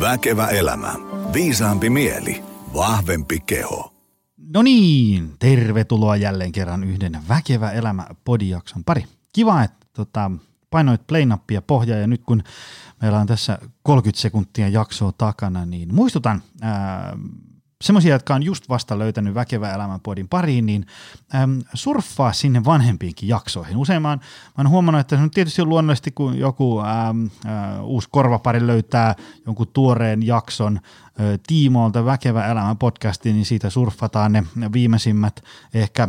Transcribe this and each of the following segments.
Väkevä elämä. Viisaampi mieli. Vahvempi keho. No niin, tervetuloa jälleen kerran yhden Väkevä elämä podijakson pari. Kiva, että tota, painoit play-nappia pohjaa ja nyt kun meillä on tässä 30 sekuntia jaksoa takana, niin muistutan ää, semmoisia, jotka on just vasta löytänyt Väkevä elämän podin pariin, niin äm, surffaa sinne vanhempiinkin jaksoihin. Usein mä oon, mä oon huomannut, että se on tietysti luonnollisesti, kun joku äm, ä, uusi korvapari löytää jonkun tuoreen jakson ä, tiimoilta Väkevä elämä podcastiin, niin siitä surffataan ne viimeisimmät ehkä 30-40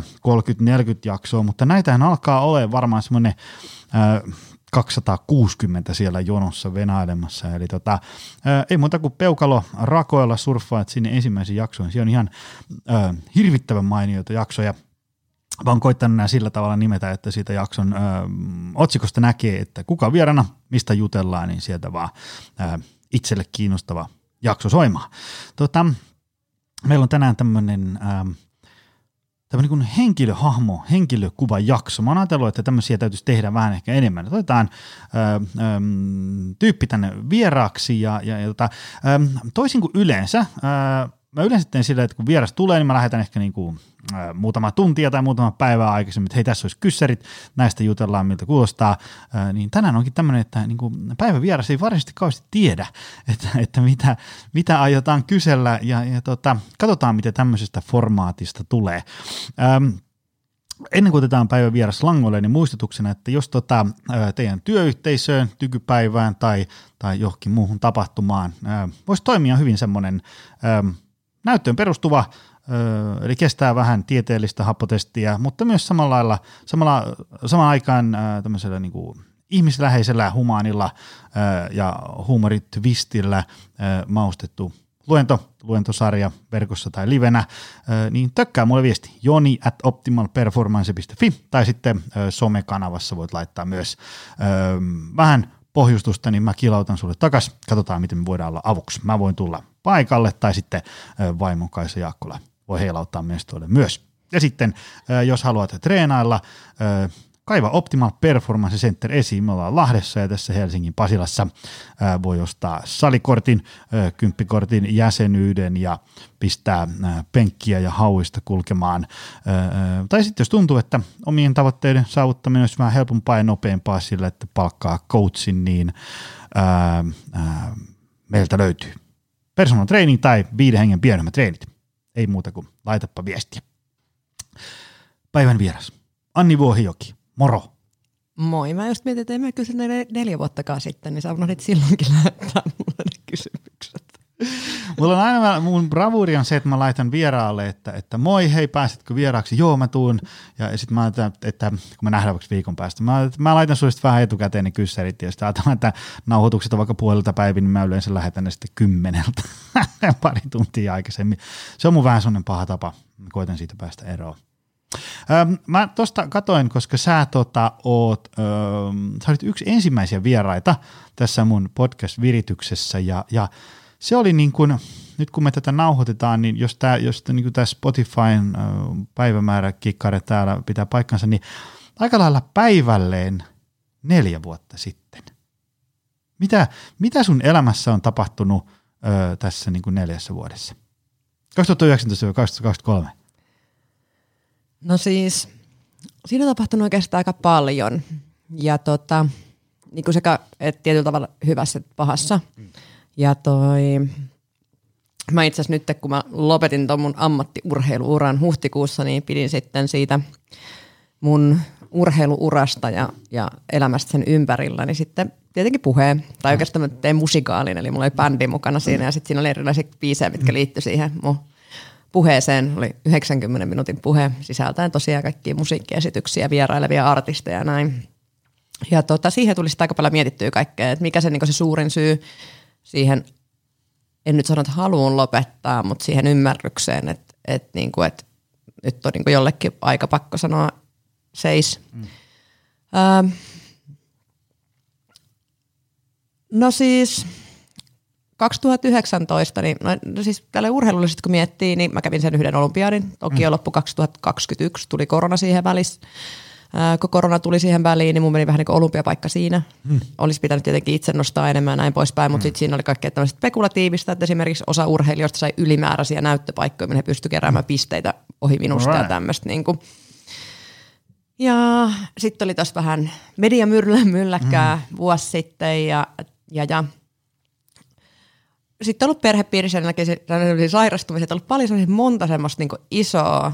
jaksoa, mutta näitähän alkaa olemaan varmaan semmoinen 260 siellä jonossa venailemassa. Eli tota, ei muuta kuin peukalo rakoilla surffaat sinne ensimmäisiin jaksoihin. Siellä on ihan ää, hirvittävän mainioita jaksoja. Oon koittanut nämä sillä tavalla nimetä, että siitä jakson ää, otsikosta näkee, että kuka vierana, mistä jutellaan, niin sieltä vaan ää, itselle kiinnostava jakso soimaan. Tota, meillä on tänään tämmöinen tämmöinen kuin henkilöhahmo, henkilökuva jakso. Mä oon ajatellut, että tämmöisiä täytyisi tehdä vähän ehkä enemmän. Otetaan ö, ö, tyyppi tänne vieraaksi ja, ja, ja tota, ö, toisin kuin yleensä, ö, mä yleensä teen silleen, että kun vieras tulee, niin mä lähetän ehkä niin kuin, äh, muutama tuntia tai muutama päivää aikaisemmin, että hei tässä olisi kyssärit, näistä jutellaan miltä kuulostaa, äh, niin tänään onkin tämmöinen, että niin kuin päivän vieras ei varsinaisesti kauheasti tiedä, että, että mitä, mitä aiotaan kysellä ja, ja tota, katsotaan, mitä tämmöisestä formaatista tulee. Ähm, Ennen kuin otetaan päivän vieras langolle, niin muistutuksena, että jos tota, teidän työyhteisöön, tykypäivään tai, tai johonkin muuhun tapahtumaan voisi toimia hyvin semmoinen näyttöön perustuva, eli kestää vähän tieteellistä hapotestiä, mutta myös samalla lailla, samalla, samaan aikaan tämmöisellä niin kuin ihmisläheisellä, humaanilla ja huumoritvistillä maustettu luento, luentosarja verkossa tai livenä, niin tökkää mulle viesti joni at optimalperformance.fi tai sitten somekanavassa voit laittaa myös. Vähän pohjustusta, niin mä kilautan sulle takas. Katsotaan, miten me voidaan olla avuksi. Mä voin tulla paikalle tai sitten vaimon Kaisa Jaakkola voi heilauttaa mestoille myös. Ja sitten, jos haluat treenailla, kaiva Optimal Performance Center esiin. Me ollaan Lahdessa ja tässä Helsingin Pasilassa voi ostaa salikortin, kymppikortin jäsenyyden ja pistää penkkiä ja hauista kulkemaan. Tai sitten jos tuntuu, että omien tavoitteiden saavuttaminen olisi vähän helpompaa ja nopeampaa sillä, että palkkaa coachin, niin meiltä löytyy personal training tai viiden hengen pienemmät treenit. Ei muuta kuin laitapa viestiä. Päivän vieras. Anni Vuohijoki, moro. Moi, mä just mietin, että emme kysy neljä vuottakaan sitten, niin sä unohdit silloinkin lähettää mulle ne kysymykset. Mulla on aina, mun bravuri on se, että mä laitan vieraalle, että, että moi, hei, pääsetkö vieraaksi? Joo, mä tuun. Ja sitten mä laitan, että kun mä nähdään vaikka viikon päästä, mä, mä laitan sulle vähän etukäteen ne kyssärit, ja sitten ajatellaan, että nauhoitukset on vaikka puolelta päivin, niin mä yleensä lähetän ne sitten kymmeneltä pari tuntia aikaisemmin. Se on mun vähän sellainen paha tapa. Mä koitan siitä päästä eroon. Öm, mä tosta katoin, koska sä tota, oot, öm, sä olit yksi ensimmäisiä vieraita tässä mun podcast-virityksessä ja, ja se oli niin kuin, nyt kun me tätä nauhoitetaan, niin jos tämä jos niin Spotifyn päivämäärä kikkare täällä pitää paikkansa, niin aika lailla päivälleen neljä vuotta sitten. Mitä, mitä sun elämässä on tapahtunut ö, tässä niin kuin neljässä vuodessa? 2019-2023. No siis, siinä on tapahtunut oikeastaan aika paljon. Ja tota, niin kuin sekä et tietyllä tavalla hyvässä että pahassa. Ja toi, mä itse asiassa nyt, kun mä lopetin tuon mun ammattiurheiluuran huhtikuussa, niin pidin sitten siitä mun urheiluurasta ja, ja elämästä sen ympärillä, niin sitten tietenkin puheen, tai oikeastaan mä tein musikaalin, eli mulla oli bändi mukana siinä, ja sitten siinä oli erilaisia biisejä, mitkä liittyi siihen mun puheeseen. Oli 90 minuutin puhe, sisältäen tosiaan kaikkia musiikkiesityksiä, vierailevia artisteja ja näin. Ja tota, siihen tuli sitten aika paljon mietittyä kaikkea, että mikä se, niin se suurin syy siihen, en nyt sano, että haluan lopettaa, mutta siihen ymmärrykseen, että, että, niin kuin, että nyt on niin kuin jollekin aika pakko sanoa seis. Mm. Öö, no siis 2019, niin no, no siis tälle urheilullisesti kun miettii, niin mä kävin sen yhden olympiadin. Toki mm. loppu 2021, tuli korona siihen välissä. Kun korona tuli siihen väliin, niin mun meni vähän niin kuin olympiapaikka siinä. Hmm. Olisi pitänyt tietenkin itse nostaa enemmän ja näin poispäin, mutta hmm. sitten siinä oli kaikkea tämmöistä spekulatiivista, että esimerkiksi osa urheilijoista sai ylimääräisiä näyttöpaikkoja, minne he pystyivät keräämään hmm. pisteitä ohi minusta right. ja tämmöistä niin kuin. Ja sitten oli tuossa vähän mediamylläkkää hmm. vuosi sitten ja, ja, ja sitten ollut perhepiirissä näköisiä sairastumisia, että ollut paljon monta semmoista niin isoa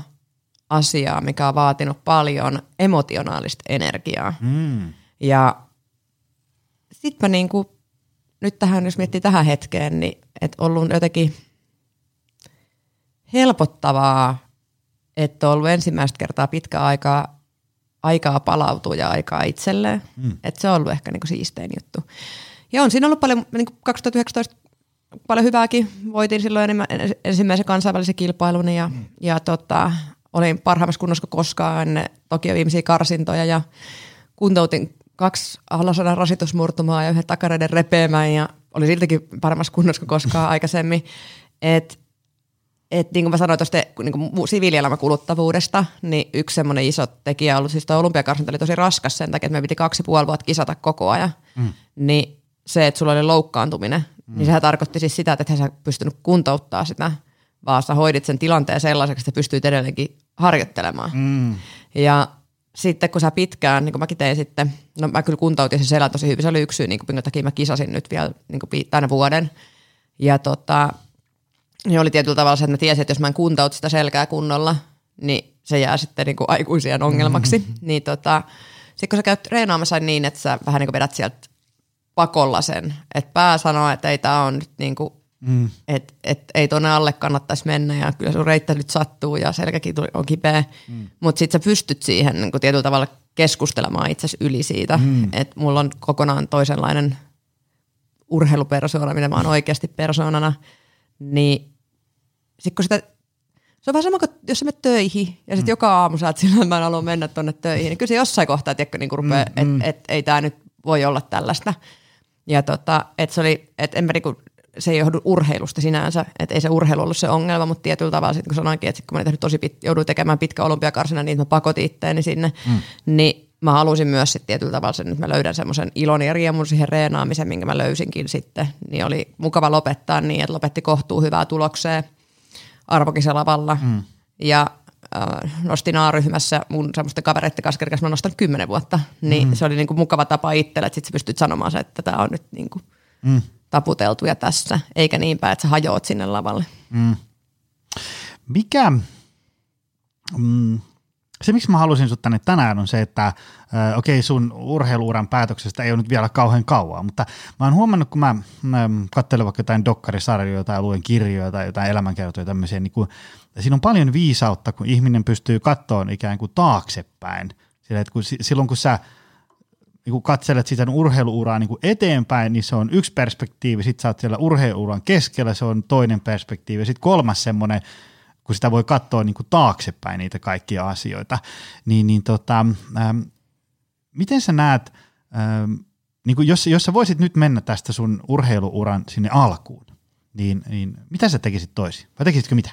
asiaa, mikä on vaatinut paljon emotionaalista energiaa. Mm. Ja sitten mä niinku, nyt tähän, jos miettii tähän hetkeen, niin että ollut jotenkin helpottavaa, että on ollut ensimmäistä kertaa pitkä aikaa aikaa palautua ja aikaa itselleen. Mm. Että se on ollut ehkä niinku siistein juttu. Ja on siinä ollut paljon, niinku 2019 paljon hyvääkin. Voitin silloin enemmän, ensimmäisen kansainvälisen kilpailun ja, mm. ja tota, olin parhaimmassa kunnossa koskaan Tokio viimeisiä karsintoja ja kuntoutin kaksi alasadan rasitusmurtumaa ja yhden takareiden repeämään ja oli siltikin paremmassa kunnossa kuin koskaan aikaisemmin. Et, et niin kuin mä sanoin tuosta niin siviilielämän kuluttavuudesta, niin yksi semmoinen iso tekijä on ollut, siis tuo olympiakarsinta oli tosi raskas sen takia, että me piti kaksi puoli vuotta kisata koko ajan. Mm. Niin se, että sulla oli loukkaantuminen, mm. niin sehän tarkoitti siis sitä, että et sä pystynyt kuntouttaa sitä – vaan sä hoidit sen tilanteen sellaiseksi, että pystyit edelleenkin harjoittelemaan. Mm. Ja sitten kun sä pitkään, niin kuin mäkin tein sitten, no mä kyllä kuntoutin sen selän tosi hyvin, se oli yksi syy, niin kuin, takia mä kisasin nyt vielä niin kuin tänä vuoden. Ja tota, niin oli tietyllä tavalla se, että mä tiesin, että jos mä en kuntoutu sitä selkää kunnolla, niin se jää sitten niin kuin aikuisien ongelmaksi. Mm-hmm. Niin tota, sitten kun sä käyt treenaamassa niin, että sä vähän niin kuin vedät sieltä pakolla sen, että pää sanoo, että ei tämä on nyt niin kuin Mm. Että et, ei tuonne alle kannattaisi mennä ja kyllä sun reittä nyt sattuu ja selkäkin on kipeä. Mm. Mutta sitten sä pystyt siihen niin tietyllä tavalla keskustelemaan itse yli siitä. Mm. Että mulla on kokonaan toisenlainen urheilupersoona, mitä mä oon oikeasti persoonana. Niin sitten kun sitä se on vähän sama kuin jos sä menet töihin ja sitten mm. joka aamu sä oot sillä, että mä en halua mennä tuonne töihin. Niin kyllä se jossain kohtaa tiedätkö, niin rupeaa, mm, että mm. et, ei tämä nyt voi olla tällaista. Ja tota, että se oli, että en mä niinku se ei johdu urheilusta sinänsä, että ei se urheilu ollut se ongelma, mutta tietyllä tavalla sitten kun sanoinkin, että kun mä tehnyt tosi pit, jouduin tekemään pitkä olympiakarsina, niin mä pakotin itteeni sinne, mm. niin mä halusin myös sitten tietyllä tavalla sen, että mä löydän semmoisen ilon ja riemun siihen reenaamiseen, minkä mä löysinkin sitten, niin oli mukava lopettaa niin, että lopetti kohtuu hyvää tulokseen arvokisalavalla mm. ja äh, nostin A-ryhmässä mun semmoisten kavereiden kanssa, kerkäs mä nostan kymmenen vuotta, niin mm. se oli niinku mukava tapa itselle, että sitten sä pystyt sanomaan se, että tämä on nyt niinku – mm. taputeltuja tässä, eikä niin päin, että sä hajoat sinne lavalle. Mm. Mikä, mm, se miksi mä halusin sut tänne tänään on se, että äh, okei okay, sun urheiluuran päätöksestä ei ole nyt vielä kauhean kauan, mutta mä oon huomannut, kun mä, mä katselen vaikka jotain dokkarisarjoja tai luen kirjoja tai jotain elämänkertoja tämmöisiä, niin kun, siinä on paljon viisautta, kun ihminen pystyy kattoon ikään kuin taaksepäin. Sillä, että kun, silloin kun sä – niin kun katselet sitä urheiluuraa niin kuin eteenpäin, niin se on yksi perspektiivi, sitten sä oot siellä urheiluuran keskellä, se on toinen perspektiivi, sitten kolmas semmoinen, kun sitä voi katsoa niin kuin taaksepäin niitä kaikkia asioita, niin, niin tota, ähm, miten sä näet, ähm, niin kuin jos, jos sä voisit nyt mennä tästä sun urheiluuran sinne alkuun, niin, niin mitä sä tekisit toisin? Vai tekisitkö mitä?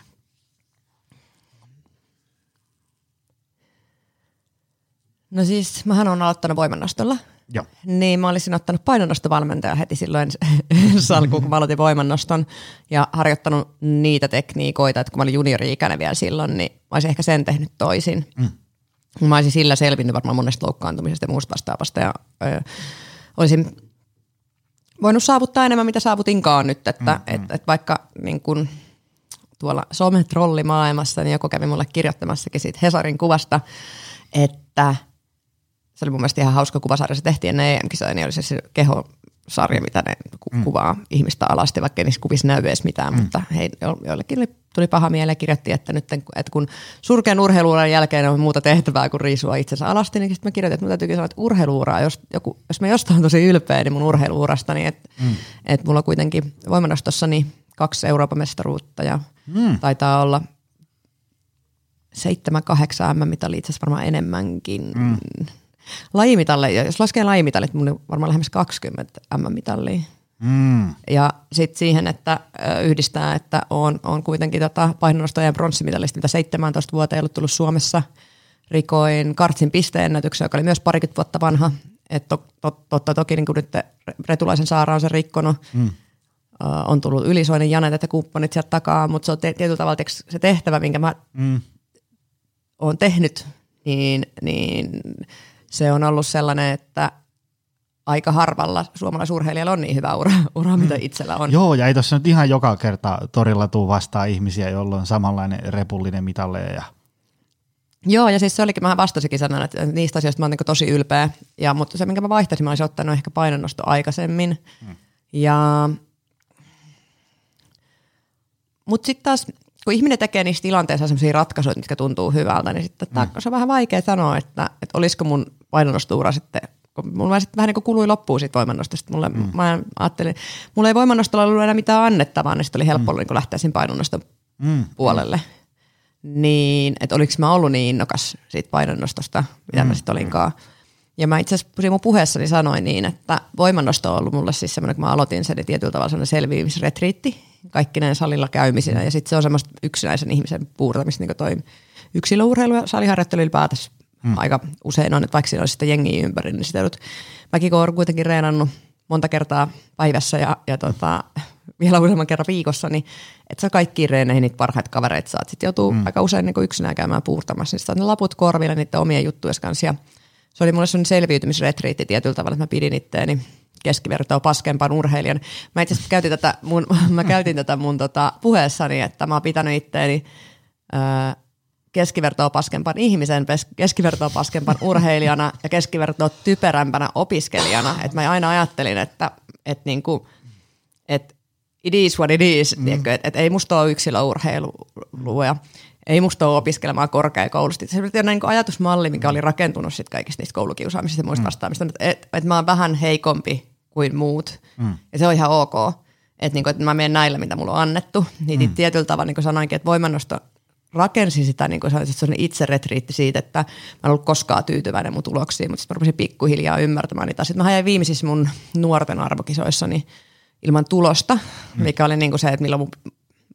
No siis, mähän on aloittanut voimannostolla. Joo. Niin mä olisin ottanut painonnostovalmentaja heti silloin salkuun, kun mä aloitin voimannoston ja harjoittanut niitä tekniikoita, että kun mä olin juniori-ikäinen vielä silloin, niin mä olisin ehkä sen tehnyt toisin. Mm. Mä olisin sillä selvinnyt varmaan monesta loukkaantumisesta ja muusta vastaavasta ja ö, olisin voinut saavuttaa enemmän, mitä saavutinkaan nyt, että mm, et, et vaikka niin kun, tuolla sometrollimaailmassa, niin joku kävi mulle kirjoittamassakin siitä Hesarin kuvasta, että – se oli mun mielestä ihan hauska kuvasarja. Se tehtiin ennen EM-kisoja, niin oli se, se kehosarja, mitä ne ku- mm. kuvaa ihmistä alasti, vaikka ei niissä kuvissa näy edes mitään. Mm. Mutta hei, joillekin oli, tuli paha mieleen ja kirjoitti, että nyt että kun surkean urheiluuran jälkeen on muuta tehtävää kuin riisua itsensä alasti, niin sitten mä kirjoitin, että mun täytyy sanoa, että urheiluuraa, jos, joku, jos mä jostain tosi ylpeä, niin mun urheiluurasta, niin että mm. et mulla on kuitenkin voimannostossa niin kaksi Euroopan mestaruutta ja mm. taitaa olla seitsemän, kahdeksan M-mitalia, itse asiassa varmaan enemmänkin. Mm lajimitalle, jos laskee lajimitalit, mun on varmaan lähemmäs 20 M-mitallia. Mm. Ja sitten siihen, että yhdistää, että on, on kuitenkin tota painonnostojen pronssimitalista, mitä 17 vuotta ei ollut tullut Suomessa rikoin kartsin pisteennätyksen, joka oli myös parikymmentä vuotta vanha. Että to, to, totta toki niin kuin nyt Retulaisen Saara on sen rikkonut. Mm. Uh, on tullut ylisoinen Janet ja kumppanit sieltä takaa, mutta se on te, tietyllä tavalla se tehtävä, minkä mä mm. oon tehnyt, niin, niin se on ollut sellainen, että aika harvalla suomalaisurheilijalla on niin hyvä ura, ura mitä mm. itsellä on. Joo, ja ei tuossa nyt ihan joka kerta torilla tuu vastaan ihmisiä, joilla on samanlainen repullinen mitalle ja Joo, ja siis se olikin, mä vastasikin sanon, että niistä asioista mä oon niin tosi ylpeä. Ja, mutta se, minkä mä vaihtaisin, mä olisin ottanut ehkä painonnosto aikaisemmin. Hmm. Ja, mutta sitten taas, kun ihminen tekee niissä tilanteissa sellaisia ratkaisuja, mitkä tuntuu hyvältä, niin sitten hmm. se on vähän vaikea sanoa, että, että olisiko mun painonnostuura sitten kun mulla sitten vähän niin kuin kului loppuun siitä voimannostosta. Mulle, mm. Mä ajattelin, mulla ei voimannostolla ollut enää mitään annettavaa, niin sitten oli helppo mm. niin lähteä siinä painonnoston mm. puolelle. Niin, että oliko mä ollut niin innokas siitä painonnostosta, mitä mm. mä sitten olinkaan. Ja mä itse asiassa mun puheessani sanoin niin, että voimannosto on ollut mulle siis semmoinen, kun mä aloitin sen, niin tietyllä tavalla semmoinen selviämisretriitti, kaikki näin salilla käymisinä. Ja sitten se on semmoista yksinäisen ihmisen puurtamista, niin kuin toi yksilöurheilu ja saliharjoittelu ylipäätänsä mm. aika usein on, että vaikka siinä olisi sitä jengiä ympäri, niin sitä joudut. Mäkin kun olen kuitenkin reenannut monta kertaa päivässä ja, ja tota, vielä useamman kerran viikossa, niin että sä kaikkiin reeneihin niitä parhaita kavereita saat. Sitten joutuu mm. aika usein niin yksinään käymään puurtamassa, niin ne laput korville niiden omien juttujen kanssa. Ja se oli mulle sellainen selviytymisretriitti tietyllä tavalla, että mä pidin itteeni keskivertoa paskempaan urheilijan. Mä itse asiassa käytin tätä mun, mä käytin tätä mun tota puheessani, että mä oon pitänyt itteeni öö, keskivertoa paskempan ihmisen, keskivertoa paskempan urheilijana ja keskivertoa typerämpänä opiskelijana. Et mä aina ajattelin, että et niinku, et it is what it is, mm. että et ei musta ole yksilöurheilua ei musta ole opiskelemaan korkeakoulusta. Se oli niin ajatusmalli, mikä oli rakentunut sit kaikista niistä koulukiusaamisista ja muista mm. vastaamista, että et, et mä oon vähän heikompi kuin muut mm. ja se on ihan ok. Että niinku, et mä menen näillä, mitä mulla on annettu. Niin mm. tietyllä tavalla, niin kuin sanoinkin, että voimannosto rakensin sitä niin kuin itse retriitti siitä, että mä en ollut koskaan tyytyväinen mun tuloksiin, mutta sitten mä rupesin pikkuhiljaa ymmärtämään niitä. Sitten mä hain viimeisissä mun nuorten arvokisoissani ilman tulosta, mm. mikä oli niin kuin se, että milloin mun,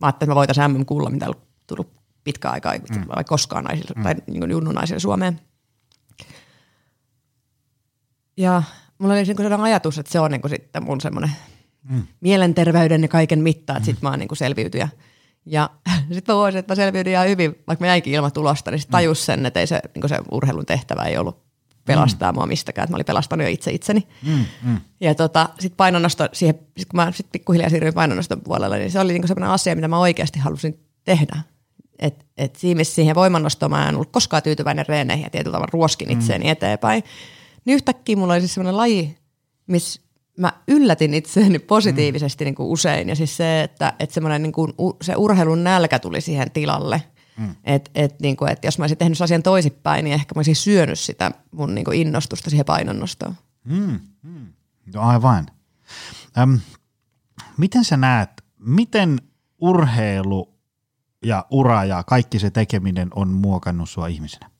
mä ajattelin, että mä voitaisiin MM kuulla, mitä tullut pitkään aikaa, mm. vai koskaan naisille, mm. tai niin kuin junnu naisille Suomeen. Ja mulla oli niin sellainen ajatus, että se on niin kuin sitten mun semmoinen mm. mielenterveyden ja kaiken mitta, että mm. sit mä oon niin kuin selviytyjä. Ja sitten mä voisin, että mä selviydyin ihan hyvin, vaikka mä jäinkin ilman tulosta, niin sitten mm. tajus sen, että ei se, niin se urheilun tehtävä ei ollut pelastaa mm. mua mistäkään, että mä olin pelastanut jo itse itseni. Mm, mm. Ja tota, sitten painonnosto, siihen, sit kun mä sitten pikkuhiljaa siirryin painonnoston puolelle, niin se oli niinku sellainen asia, mitä mä oikeasti halusin tehdä. Et, et siihen voimannostoon mä en ollut koskaan tyytyväinen reeneihin ja tietyllä tavalla ruoskin mm. itseäni mm. eteenpäin. Niin yhtäkkiä mulla oli siis sellainen laji, missä mä yllätin itseäni positiivisesti mm. niin kuin usein. Ja siis se, että, että semmoinen niin kuin, se urheilun nälkä tuli siihen tilalle. Mm. Että et, niin kuin, et jos mä olisin tehnyt asian toisinpäin, niin ehkä mä olisin syönyt sitä mun niin kuin innostusta siihen painonnostoon. Mm. Mm. No aivan. Öm, miten sä näet, miten urheilu ja ura ja kaikki se tekeminen on muokannut sua ihmisenä?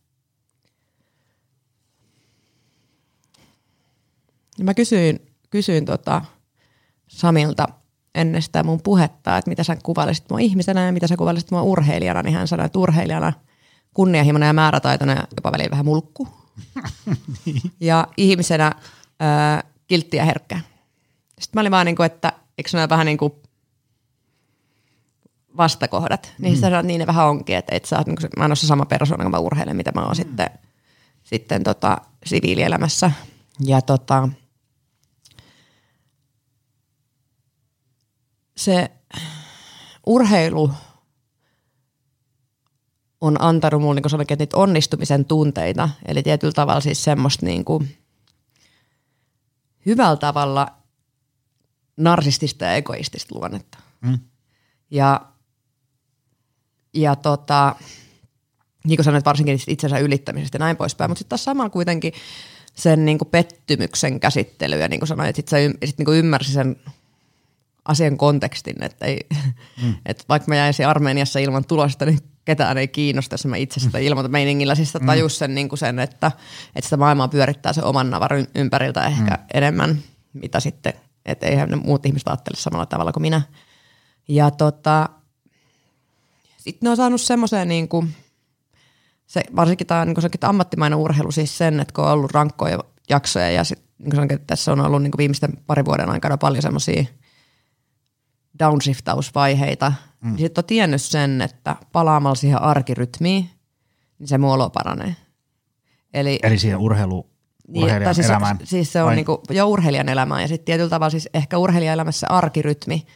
Mä kysyin kysyin tota Samilta ennen sitä mun puhetta, että mitä sä kuvailisit mua ihmisenä ja mitä sä kuvailisit mua urheilijana, niin hän sanoi, että urheilijana kunnianhimoinen ja määrätaitoinen ja jopa välillä vähän mulkku. ja ihmisenä ää, kiltti ja herkkä. Sitten mä olin vaan niin kuin, että eikö ne vähän niin kuin vastakohdat. Niin mm. sanoin, niin ne vähän onkin, että et sä oot, niin kuin, mä en ole se sama persoona, kun mä urheilen, mitä mä oon mm. sitten, sitten tota, siviilielämässä. Ja tota, se urheilu on antanut mulle niin oikein niitä onnistumisen tunteita. Eli tietyllä tavalla siis semmoista niin kuin hyvällä tavalla narsistista ja egoistista luonnetta. Mm. Ja, ja tota, niin kuin sanoit, varsinkin itsensä ylittämisestä ja näin poispäin, mutta sitten taas samalla kuitenkin sen niin kuin pettymyksen käsittely ja niin kuin sanoin, että sitten sit niin kuin ymmärsi sen asian kontekstin, että, ei, mm. että vaikka mä jäisin Armeniassa ilman tulosta, niin ketään ei kiinnosta, jos mä itse sitä mm. ilmoitan meiningillä. Siis mm. tajus sen, niin kuin sen että, että sitä maailmaa pyörittää se oman navan ympäriltä ehkä mm. enemmän, mitä sitten, että eihän ne muut ihmiset ajattele samalla tavalla kuin minä. Ja tota, sitten ne on saanut semmoiseen niin kuin, se, varsinkin tämä niin ammattimainen urheilu siis sen, että kun on ollut rankkoja jaksoja ja sit, niin kuin että tässä on ollut niin viimeisten parin vuoden aikana paljon semmoisia downshiftausvaiheita, mm. niin sitten on tiennyt sen, että palaamalla siihen arkirytmiin, niin se muolo paranee. Eli, Eli siihen urheilu, niin, urheilijan siis, elämään? Siis se on niin kuin, jo urheilijan elämään ja sitten tietyllä tavalla siis ehkä urheilijan elämässä arkirytmi,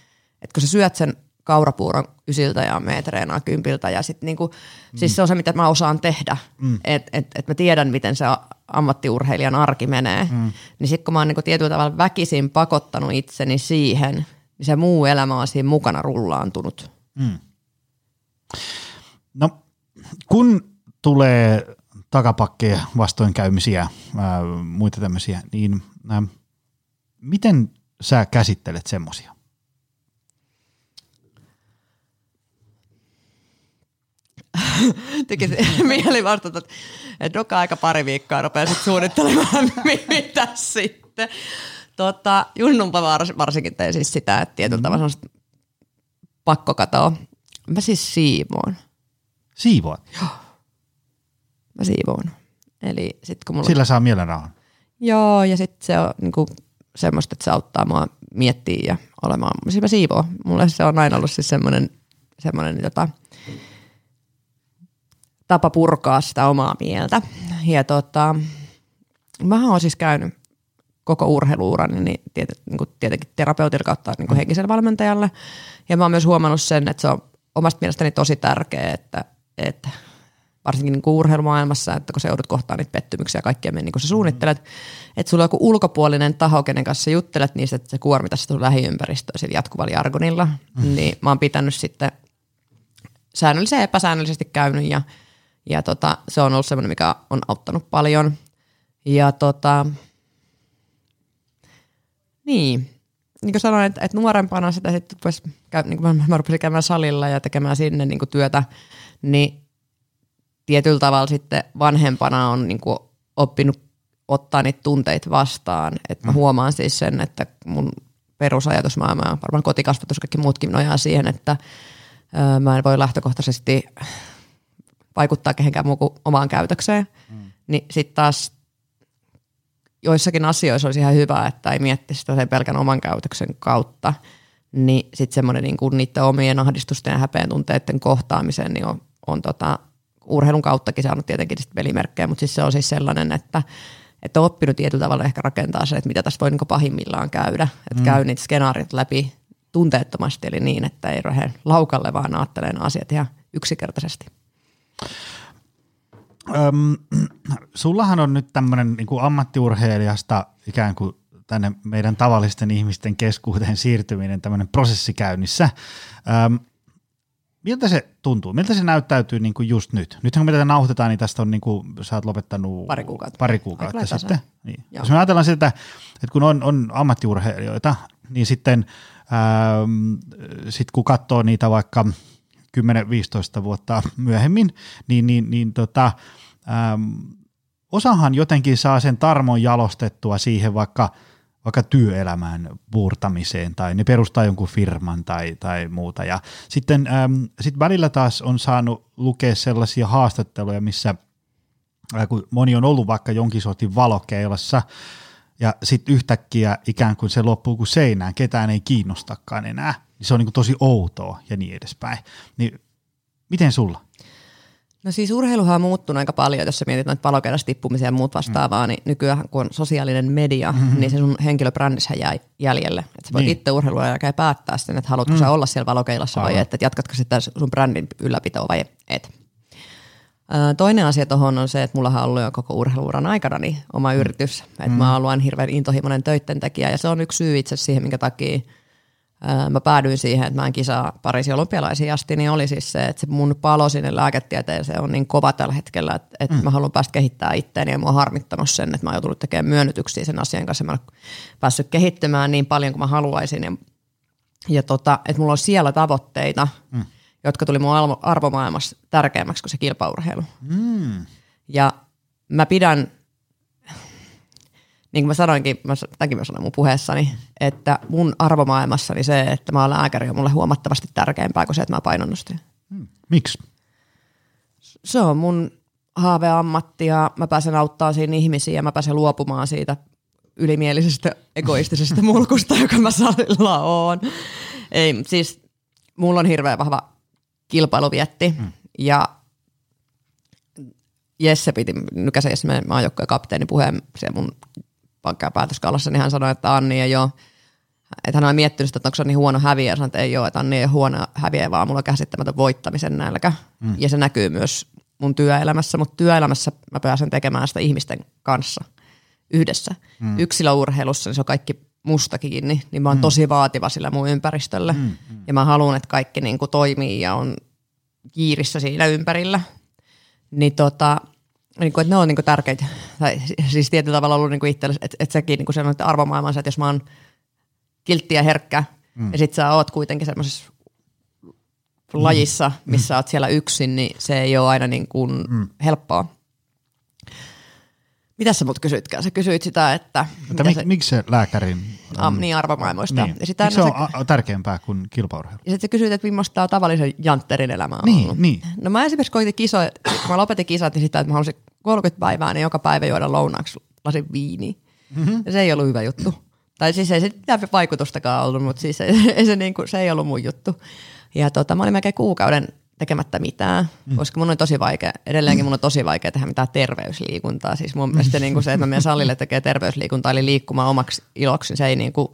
että kun sä syöt sen kaurapuuron ysiltä ja me treenaa kympiltä ja sitten niinku, mm. siis se on se, mitä mä osaan tehdä, mm. että et, et mä tiedän, miten se ammattiurheilijan arki menee, mm. niin sitten kun mä oon niinku tietyllä tavalla väkisin pakottanut itseni siihen, niin se muu elämä on siinä mukana rullaantunut. Mm. No kun tulee takapakkeja, vastoinkäymisiä, ää, muita tämmöisiä, niin ää, miten sä käsittelet semmoisia? tekisi mieli vastata, että doka aika pari viikkoa rupeaa sitten suunnittelemaan, mitä sitten. Tota, Junnunpa varsinkin tein siis sitä, että tietyllä tavalla pakko katoa. Mä siis siivoon. Siivoat? Joo. Mä siivoon. Eli sit kun mulla... Sillä saa mielenrauhan. Joo, ja sitten se on niinku semmoista, että se auttaa mua miettiä ja olemaan. Siis mä siivoon. Mulle se on aina ollut siis semmoinen, semmoinen tota, tapa purkaa sitä omaa mieltä. Ja tota, mä oon siis käynyt koko urheiluuran niin tiet, niin kuin tietenkin terapeutilla kautta niin kuin henkiselle valmentajalle. Ja mä oon myös huomannut sen, että se on omasta mielestäni tosi tärkeää, että, että varsinkin niin kuin urheilumaailmassa, että kun se joudut kohtaan niitä pettymyksiä ja kaikkea, niin kuin sä suunnittelet, että sulla on joku ulkopuolinen taho, kenen kanssa juttelet niistä, että se kuormita sitä lähiympäristöä sillä jatkuvalla jargonilla, mm. niin mä oon pitänyt sitten säännöllisesti ja epäsäännöllisesti käynyt ja – ja tota, se on ollut semmoinen, mikä on auttanut paljon. Ja tota, niin, niin kuin sanoin, että, että nuorempana sitä sitten rupesi, niin kuin mä rupesin käymään salilla ja tekemään sinne niin kuin työtä, niin tietyllä tavalla sitten vanhempana on niin kuin oppinut ottaa niitä tunteita vastaan. Että mä mm. huomaan siis sen, että mun perusajatusmaailma ja varmaan kotikasvatus kaikki muutkin nojaa siihen, että mä en voi lähtökohtaisesti vaikuttaa kehenkään muu kuin omaan käytökseen, mm. niin sitten taas joissakin asioissa olisi ihan hyvä, että ei miettisi sitä sen pelkän oman käytöksen kautta, niin sitten semmoinen niin kuin niiden omien ahdistusten ja häpeän tunteiden kohtaamisen niin on, on tota, urheilun kauttakin saanut tietenkin sitten velimerkkejä, mutta siis se on siis sellainen, että, että on oppinut tietyllä tavalla ehkä rakentaa se, että mitä tässä voi niin pahimmillaan käydä, että mm. käy niitä skenaariot läpi tunteettomasti, eli niin, että ei rohe laukalle, vaan ajattelee asiat ihan yksinkertaisesti. Öm, sullahan on nyt tämmöinen niin ammattiurheilijasta ikään kuin tänne meidän tavallisten ihmisten keskuuteen siirtyminen, tämmöinen prosessi käynnissä. Öm, miltä se tuntuu? Miltä se näyttäytyy niin kuin just nyt? Nythän kun me tätä nauhoitetaan, niin tästä on niin kuin, sä oot lopettanut pari kuukautta, pari kuukautta sitten. Niin. Jos me ajatellaan sitä, että kun on, on ammattiurheilijoita, niin sitten ähm, sit kun katsoo niitä vaikka – 10-15 vuotta myöhemmin, niin, niin, niin tota, äm, osahan jotenkin saa sen tarmon jalostettua siihen vaikka, vaikka työelämään puurtamiseen tai ne perustaa jonkun firman tai, tai muuta. Ja sitten äm, sit välillä taas on saanut lukea sellaisia haastatteluja, missä äh, kun moni on ollut vaikka jonkin sortin valokeilassa, ja sitten yhtäkkiä ikään kuin se loppuu kuin seinään, ketään ei kiinnostakaan enää niin se on niin kuin tosi outoa ja niin edespäin. Niin miten sulla? No siis urheiluhan on muuttunut aika paljon, jos sä mietit noita palokerrasta tippumisia ja muut vastaavaa, mm. niin nykyään kun on sosiaalinen media, mm-hmm. niin se sun henkilöbrändissä jää jäljelle. Että sä voit niin. itse urheilua ja päättää sen, että haluatko mm. sä olla siellä valokeilassa vai et, että jatkatko sitten sun brändin ylläpitoa vai et. Toinen asia tuohon on se, että mulla on ollut jo koko urheiluuran aikana niin oma mm. yritys. Että mm. mä oon hirveän intohimoinen töitten tekijä ja se on yksi syy itse siihen, minkä takia – mä päädyin siihen, että mä en kisaa Pariisin olympialaisiin asti, niin oli siis se, että se mun palo sinne lääketieteeseen on niin kova tällä hetkellä, että, että mm. mä haluan päästä kehittämään itseäni ja mua on harmittanut sen, että mä oon joutunut tekemään myönnytyksiä sen asian kanssa. Mä en päässyt kehittymään niin paljon kuin mä haluaisin ja, ja tota, että mulla on siellä tavoitteita, mm. jotka tuli mun arvomaailmassa tärkeämmäksi kuin se kilpaurheilu. Mm. Ja mä pidän niin kuin mä sanoinkin, mä, tämänkin mä sanoin mun puheessani, että mun arvomaailmassani se, että mä olen lääkäri on mulle huomattavasti tärkeämpää kuin se, että mä painon Hmm. Miksi? Se on mun haaveammatti ja mä pääsen auttaa siinä ihmisiä ja mä pääsen luopumaan siitä ylimielisestä egoistisesta mulkusta, joka mä salilla oon. Ei, siis mulla on hirveän vahva kilpailuvietti mm. ja Jesse piti nykäisen Jesse, meidän maajoukkojen kapteeni puheen siellä mun päätöskaalassa, niin hän sanoi, että Anni ei ole että hän on miettinyt että onko se niin huono häviä, ja sanoi, että ei ole, että Anni ei ole huono häviä, vaan mulla on käsittämätön voittamisen nälkä. Mm. Ja se näkyy myös mun työelämässä, mutta työelämässä mä pääsen tekemään sitä ihmisten kanssa yhdessä. Mm. Yksilöurheilussa niin se on kaikki musta kiinni, niin mä oon mm. tosi vaativa sillä mun ympäristölle. Mm. Mm. Ja mä haluan, että kaikki niin kuin toimii ja on kiirissä siinä ympärillä. Niin tota, niin kuin, että ne on niin kuin tärkeitä, tai siis tietyllä tavalla ollut niin kuin itselle, että, että sekin niin kuin sellainen että arvomaailmansa, että jos mä oon kiltti ja herkkä, mm. ja sit sä oot kuitenkin semmoisessa lajissa, mm. missä mm. oot siellä yksin, niin se ei ole aina niin kuin mm. helppoa. Mitä sä mut kysyitkään? Sä kysyit sitä, että... että mik, se, miksi se lääkärin... On, niin, arvomaailmoista. Niin. Ja sitä, miksi se on se, tärkeämpää kuin kilpaurheilu? Ja sitten sä kysyit, että millaista on tavallisen jantterin elämä on niin, ollut. Niin. No mä esimerkiksi koitin kisoja, kun mä lopetin kisat, niin sitä, että mä halusin 30 päivää, niin joka päivä juoda lounaaksi lasin viiniä. Mm-hmm. Ja se ei ollut hyvä juttu. Tai siis ei se mitään vaikutustakaan ollut, mutta siis ei, ei se, niin kuin, se ei ollut mun juttu. Ja tota, mä olin melkein kuukauden tekemättä mitään, mm. koska mun on tosi vaikea, edelleenkin mun on tosi vaikea tehdä mitään terveysliikuntaa. Siis mun mielestä niin kuin se, että mä menen salille tekee terveysliikuntaa, eli liikkumaan omaksi iloksi, se ei niin kuin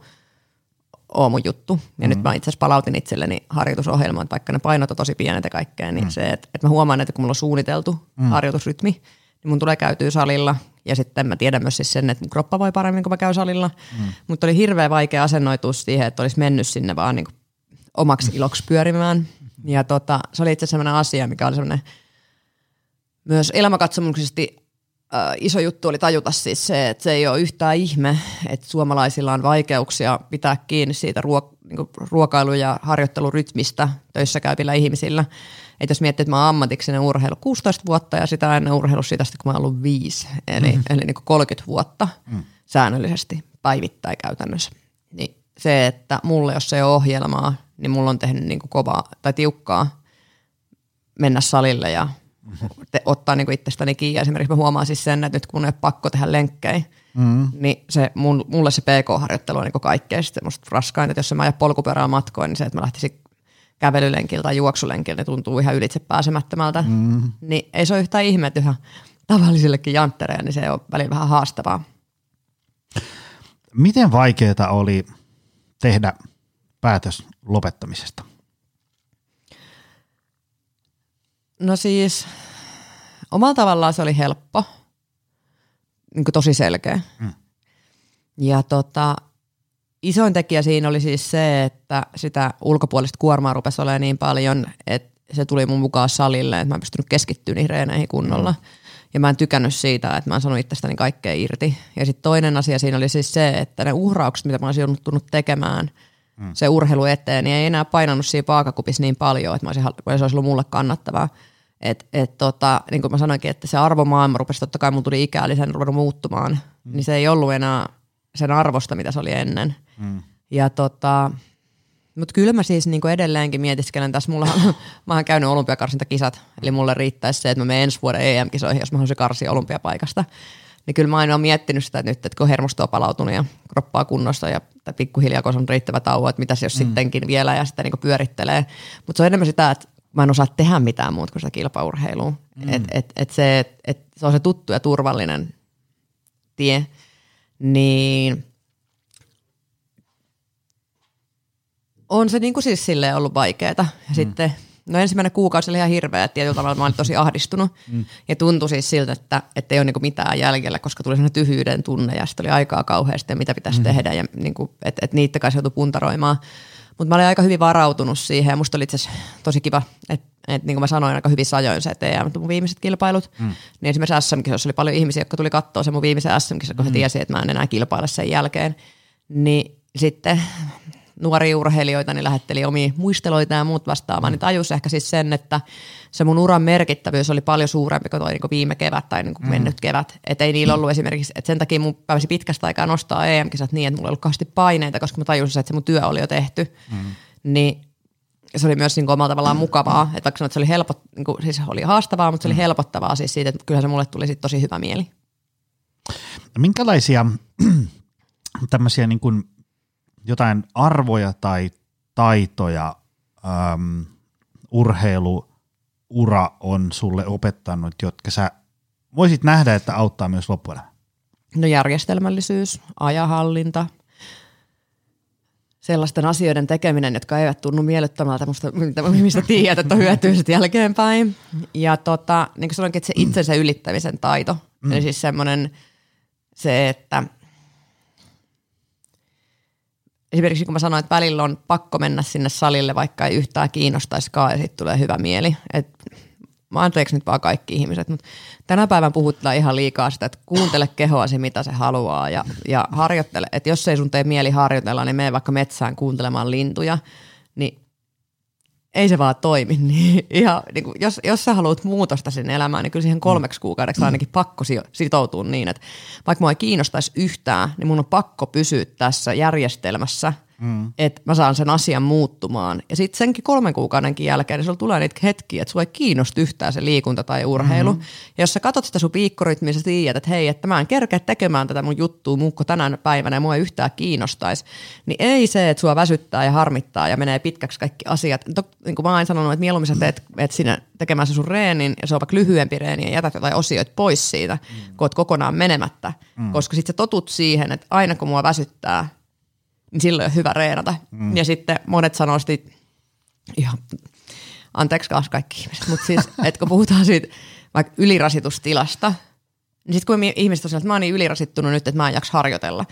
ole mun juttu. Ja mm. nyt mä itse asiassa palautin itselleni harjoitusohjelmaan, että vaikka ne painot on tosi pienet ja kaikkea, niin mm. se, että, että mä huomaan, että kun mulla on suunniteltu mm. harjoitusrytmi, niin mun tulee käytyä salilla. Ja sitten mä tiedän myös siis sen, että mun kroppa voi paremmin, kun mä käyn salilla. Mm. Mutta oli hirveän vaikea asennoitua siihen, että olisi mennyt sinne vaan niin kuin omaksi iloksi pyörimään. Ja tota, se oli itse asiassa sellainen asia, mikä oli sellainen myös elämäkatsomuksesti äh, iso juttu oli tajuta siis se, että se ei ole yhtään ihme, että suomalaisilla on vaikeuksia pitää kiinni siitä ruok- niin ruokailu- ja harjoittelurytmistä töissä käyvillä ihmisillä. Että jos miettii, että mä oon ammatiksinen urheilu 16 vuotta ja sitä ennen urheilu siitä kun mä oon ollut viisi, eli, mm. eli niin 30 vuotta mm. säännöllisesti päivittäin käytännössä. Niin se, että mulle jos ei ole ohjelmaa, niin mulla on tehnyt niin kuin kovaa tai tiukkaa mennä salille ja te, ottaa niin kuin itsestäni kiinni. Esimerkiksi mä huomaan siis sen, että nyt kun ei ole pakko tehdä lenkkejä, mm. niin se, mun, mulle se PK-harjoittelu on niin kaikkein musta raskain, että jos mä ajan polkupyörällä matkoin, niin se, että mä lähtisin kävelylenkiltä tai juoksulenkiltä, niin tuntuu ihan ylitse pääsemättömältä. Mm. Niin ei se ole yhtään ihme, että yhä tavallisillekin janttereja, niin se on välillä vähän haastavaa. Miten vaikeaa oli tehdä päätös lopettamisesta? No siis omalla tavallaan se oli helppo, niin kuin tosi selkeä. Mm. Ja tota, isoin tekijä siinä oli siis se, että sitä ulkopuolista kuormaa rupesi olemaan niin paljon, että se tuli mun mukaan salille, että mä en pystynyt keskittyä niihin reeneihin kunnolla. Mm. Ja mä en tykännyt siitä, että mä en sanonut itsestäni kaikkea irti. Ja sitten toinen asia siinä oli siis se, että ne uhraukset, mitä mä olisin joutunut tekemään mm. se urheilu eteen, niin ei enää painanut siinä vaakakupissa niin paljon, että mä olisin, se olisi ollut mulle kannattavaa. Et, et tota, niin kuin mä sanoinkin, että se arvomaailma rupesi, totta kai mun tuli ikä, eli sen ruvennut muuttumaan, mm. niin se ei ollut enää sen arvosta, mitä se oli ennen. Mm. Ja tota, mutta kyllä mä siis niinku edelleenkin mietiskelen tässä. Mulla on, mä oon käynyt olympiakarsintakisat, eli mulle riittäisi se, että mä menen ensi vuoden EM-kisoihin, jos mä haluaisin karsia olympiapaikasta. Niin kyllä mä aina oon miettinyt sitä nyt, että kun hermosto on palautunut ja kroppaa kunnossa ja pikkuhiljaa, kun on riittävä tauo, että mitä se jos mm. sittenkin vielä ja sitten niinku pyörittelee. Mutta se on enemmän sitä, että mä en osaa tehdä mitään muuta kuin sitä kilpaurheilua. Mm. Et, et, et se, et, et se on se tuttu ja turvallinen tie. Niin on se niin kuin siis silleen ollut vaikeaa. Ja mm. sitten, no ensimmäinen kuukausi oli ihan hirveä, että tietyllä tavalla mä olin tosi ahdistunut. Mm. Ja tuntui siis siltä, että, että ei ole niin kuin mitään jäljellä, koska tuli sellainen tyhjyyden tunne ja sitten oli aikaa kauheasti ja mitä pitäisi mm. tehdä. Ja niin kuin, että, että niitä kai se joutui puntaroimaan. Mutta mä olin aika hyvin varautunut siihen ja musta oli itse tosi kiva, että et, niin kuin mä sanoin, aika hyvin sajoin se, että mun viimeiset kilpailut. Mm. Niin esimerkiksi sm oli paljon ihmisiä, jotka tuli katsoa se mun viimeisen sm kun mm. he tiesi, että mä en enää kilpaile sen jälkeen. Niin sitten nuoria urheilijoita, niin lähetteli omia muisteloita ja muut vastaavaa, mm. niin tajus ehkä siis sen, että se mun uran merkittävyys oli paljon suurempi kuin toi niin kuin viime kevät tai niin kuin mm. mennyt kevät. Että ei niillä ollut esimerkiksi, että sen takia mun pääsi pitkästä aikaa nostaa EM-kisat niin, että mulla ei ollut kauheasti paineita, koska mä tajusin, että se mun työ oli jo tehty. Mm. Niin se oli myös niin kuin omalla tavallaan mukavaa, että vaikka sanoin, että se oli, helpot, niin kuin, siis oli haastavaa, mutta se oli helpottavaa siis siitä, että kyllähän se mulle tuli sit tosi hyvä mieli. Minkälaisia tämmöisiä niin kuin jotain arvoja tai taitoja äm, urheiluura on sulle opettanut, jotka sä voisit nähdä, että auttaa myös loppuelämä? No järjestelmällisyys, ajahallinta, sellaisten asioiden tekeminen, jotka eivät tunnu miellyttämältä, musta, mistä tiedät, että hyötyy sitten jälkeenpäin. Ja tota, niin kuin sanoinkin, että se itsensä ylittämisen taito, mm. eli siis semmoinen se, että esimerkiksi kun mä sanoin, että välillä on pakko mennä sinne salille, vaikka ei yhtään kiinnostaisikaan ja sitten tulee hyvä mieli. Et, mä anteeksi nyt vaan kaikki ihmiset, mutta tänä päivän puhutaan ihan liikaa sitä, että kuuntele kehoasi, mitä se haluaa ja, ja harjoittele. Että jos ei sun tee mieli harjoitella, niin mene vaikka metsään kuuntelemaan lintuja, ei se vaan toimi. Niin ihan, niin kuin, jos, jos sä haluat muutosta sinne elämään, niin kyllä siihen kolmeksi kuukaudeksi ainakin pakko sitoutua niin, että vaikka mua ei kiinnostaisi yhtään, niin mun on pakko pysyä tässä järjestelmässä – mm. että mä saan sen asian muuttumaan. Ja sitten senkin kolmen kuukaudenkin jälkeen, niin sulla tulee niitä hetkiä, että sulla ei kiinnosta yhtään se liikunta tai urheilu. Mm-hmm. Ja jos sä katsot sitä sun piikkorytmiä, sä tiedät, että hei, että mä en kerkeä tekemään tätä mun juttua muukko tänään päivänä ja mua ei yhtään kiinnostaisi. Niin ei se, että sua väsyttää ja harmittaa ja menee pitkäksi kaikki asiat. To, niin kuin mä oon sanonut, että mieluummin sä teet, että sinne tekemään se sun reenin ja se on vaikka lyhyempi reeni ja jätät jotain osioita pois siitä, mm. kun oot kokonaan menemättä. Mm. Koska sitten sä totut siihen, että aina kun mua väsyttää, niin silloin on hyvä reenata. Mm. Ja sitten monet sanoo ihan, anteeksi kaas kaikki ihmiset, mutta siis, että kun puhutaan siitä vaikka ylirasitustilasta, niin sitten kun ihmiset on että mä oon niin ylirasittunut nyt, että mä en jaksa harjoitella,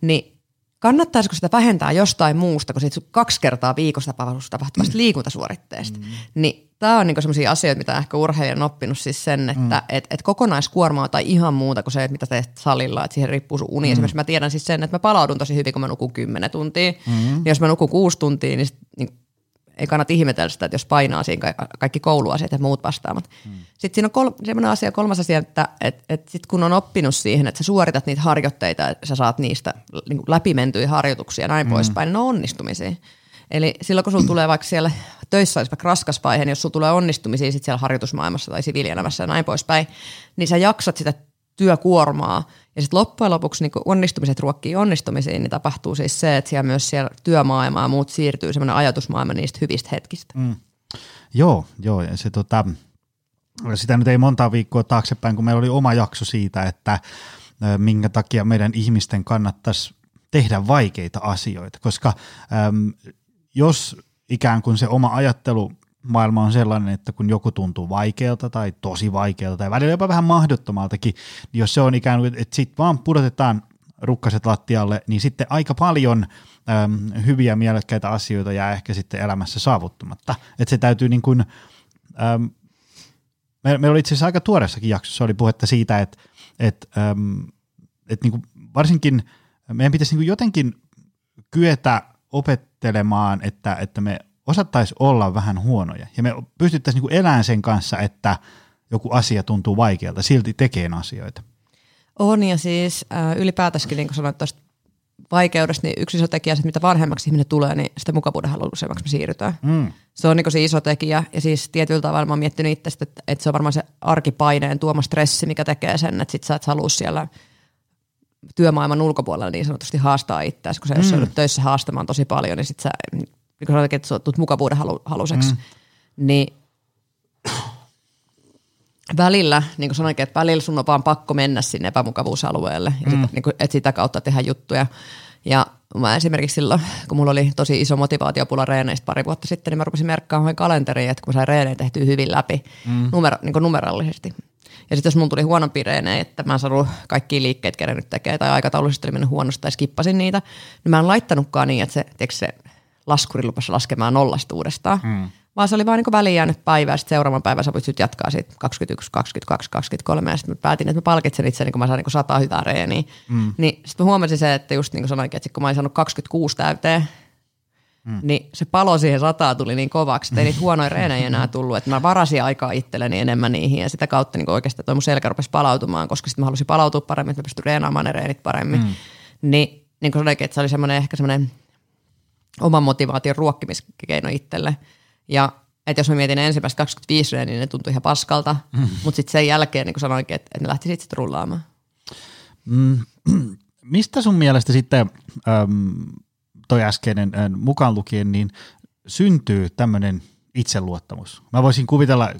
niin kannattaisiko sitä vähentää jostain muusta kuin siitä kaksi kertaa viikossa tapahtuvasta mm. liikuntasuoritteesta, mm. niin tämä on niinku sellaisia asioita, mitä ehkä urheilija on oppinut siis sen, että mm. et, et kokonaiskuorma on tai ihan muuta kuin se, että mitä teet salilla, että siihen riippuu sun uni. Mm. Esimerkiksi mä tiedän siis sen, että mä palaudun tosi hyvin, kun mä nukun 10 tuntia. Mm. Ja jos mä nukun 6 tuntia, niin, sit, niin ei kannata ihmetellä sitä, että jos painaa siinä kaikki kouluasiat ja muut vastaamat. Mm. Sitten siinä on kol- sellainen asia, kolmas asia, että et, et sit kun on oppinut siihen, että sä suoritat niitä harjoitteita ja sä saat niistä niin läpimentyjä harjoituksia ja näin mm. poispäin, niin ne on onnistumisia. Eli silloin kun sulla tulee vaikka siellä töissä olisi vaikka raskas vaihe, niin jos sulla tulee onnistumisia sit siellä harjoitusmaailmassa tai siviilielämässä ja näin poispäin, niin sä jaksat sitä työkuormaa. Ja sitten loppujen lopuksi niin onnistumiset ruokkii onnistumisiin, niin tapahtuu siis se, että siellä myös siellä työmaailma ja muut siirtyy semmoinen ajatusmaailma niistä hyvistä hetkistä. Mm. Joo, joo. Ja se, tota, sitä nyt ei monta viikkoa taaksepäin, kun meillä oli oma jakso siitä, että minkä takia meidän ihmisten kannattaisi tehdä vaikeita asioita, koska äm, jos ikään kuin se oma ajattelu maailma on sellainen, että kun joku tuntuu vaikealta tai tosi vaikealta tai välillä jopa vähän mahdottomaltakin, niin jos se on ikään kuin, että sitten vaan pudotetaan rukkaset lattialle, niin sitten aika paljon äm, hyviä mielekkäitä asioita jää ehkä sitten elämässä saavuttamatta. Että se täytyy niin kuin, äm, meillä me oli itse asiassa aika tuoreessakin jaksossa oli puhetta siitä, että, että, äm, että niin kuin varsinkin meidän pitäisi niin kuin jotenkin kyetä opettelemaan, että, että me osattaisiin olla vähän huonoja ja me pystyttäisiin niin elämään sen kanssa, että joku asia tuntuu vaikealta, silti tekee asioita. On ja siis äh, ylipäätänsä, niin kuin sanoit tuosta vaikeudesta, niin yksi iso tekijä, että mitä vanhemmaksi ihminen tulee, niin sitä mukavuuden haluaisemmaksi me siirrytään. Mm. Se on niin se iso tekijä ja siis tietyllä tavalla mä oon miettinyt itse, että, että se on varmaan se arkipaineen tuoma stressi, mikä tekee sen, että sit sä et halua siellä työmaailman ulkopuolella niin sanotusti haastaa itseäsi, kun sä jos mm. töissä haastamaan tosi paljon, niin sit sä niin kun että sä tulet mukavuuden halu, haluseksi, mm. niin välillä, niin kuin sanoinkin, että välillä sun on vaan pakko mennä sinne epämukavuusalueelle ja mm. sit, niin kuin, että sitä kautta tehdä juttuja. Ja mä esimerkiksi silloin, kun mulla oli tosi iso motivaatiopula reeneistä pari vuotta sitten, niin mä rupesin merkkaamaan kalenteriin, että kun mä sain reenejä tehtyä hyvin läpi mm. numero, niin numerallisesti. Ja sitten jos mun tuli huonompi reenejä, että mä en saanut kaikki liikkeet, kenen nyt tekee, tai aikataulullisesti oli mennyt huonosti tai skippasin niitä, niin mä en laittanutkaan niin, että se, se laskuri lupasi laskemaan nollasta uudestaan. Mm. Vaan se oli vaan niin väliin jäänyt päivä ja sitten seuraavan päivän sä voit jatkaa siitä 21, 22, 23 ja sitten mä päätin, että mä palkitsen itse, kun mä saan niin sata hyvää reeniä. Mm. Niin sitten mä huomasin se, että just niin kuin sanoinkin, että kun mä olin saanut 26 täyteen, Mm. Niin se palo siihen sataan tuli niin kovaksi, että ei niitä huonoja reenejä enää tullut. Että mä varasin aikaa itselleni enemmän niihin ja sitä kautta niin oikeastaan toi mun selkä rupesi palautumaan, koska sitten mä halusin palautua paremmin, että mä pystyn reenaamaan ne reenit paremmin. Mm. Niin, niin kuin sanoinkin, että se oli semmoinen ehkä semmoinen oman motivaation ruokkimiskeino itselle. Ja että jos mä mietin ensimmäistä 25 treeniä, niin ne tuntui ihan paskalta, mm. mutta sitten sen jälkeen, niin kuin sanoinkin, että, että ne lähti sitten rullaamaan. Mm, mistä sun mielestä sitten äm, toi äskeinen äh, mukaan lukien, niin syntyy tämmöinen itseluottamus? Mä voisin kuvitella, äh,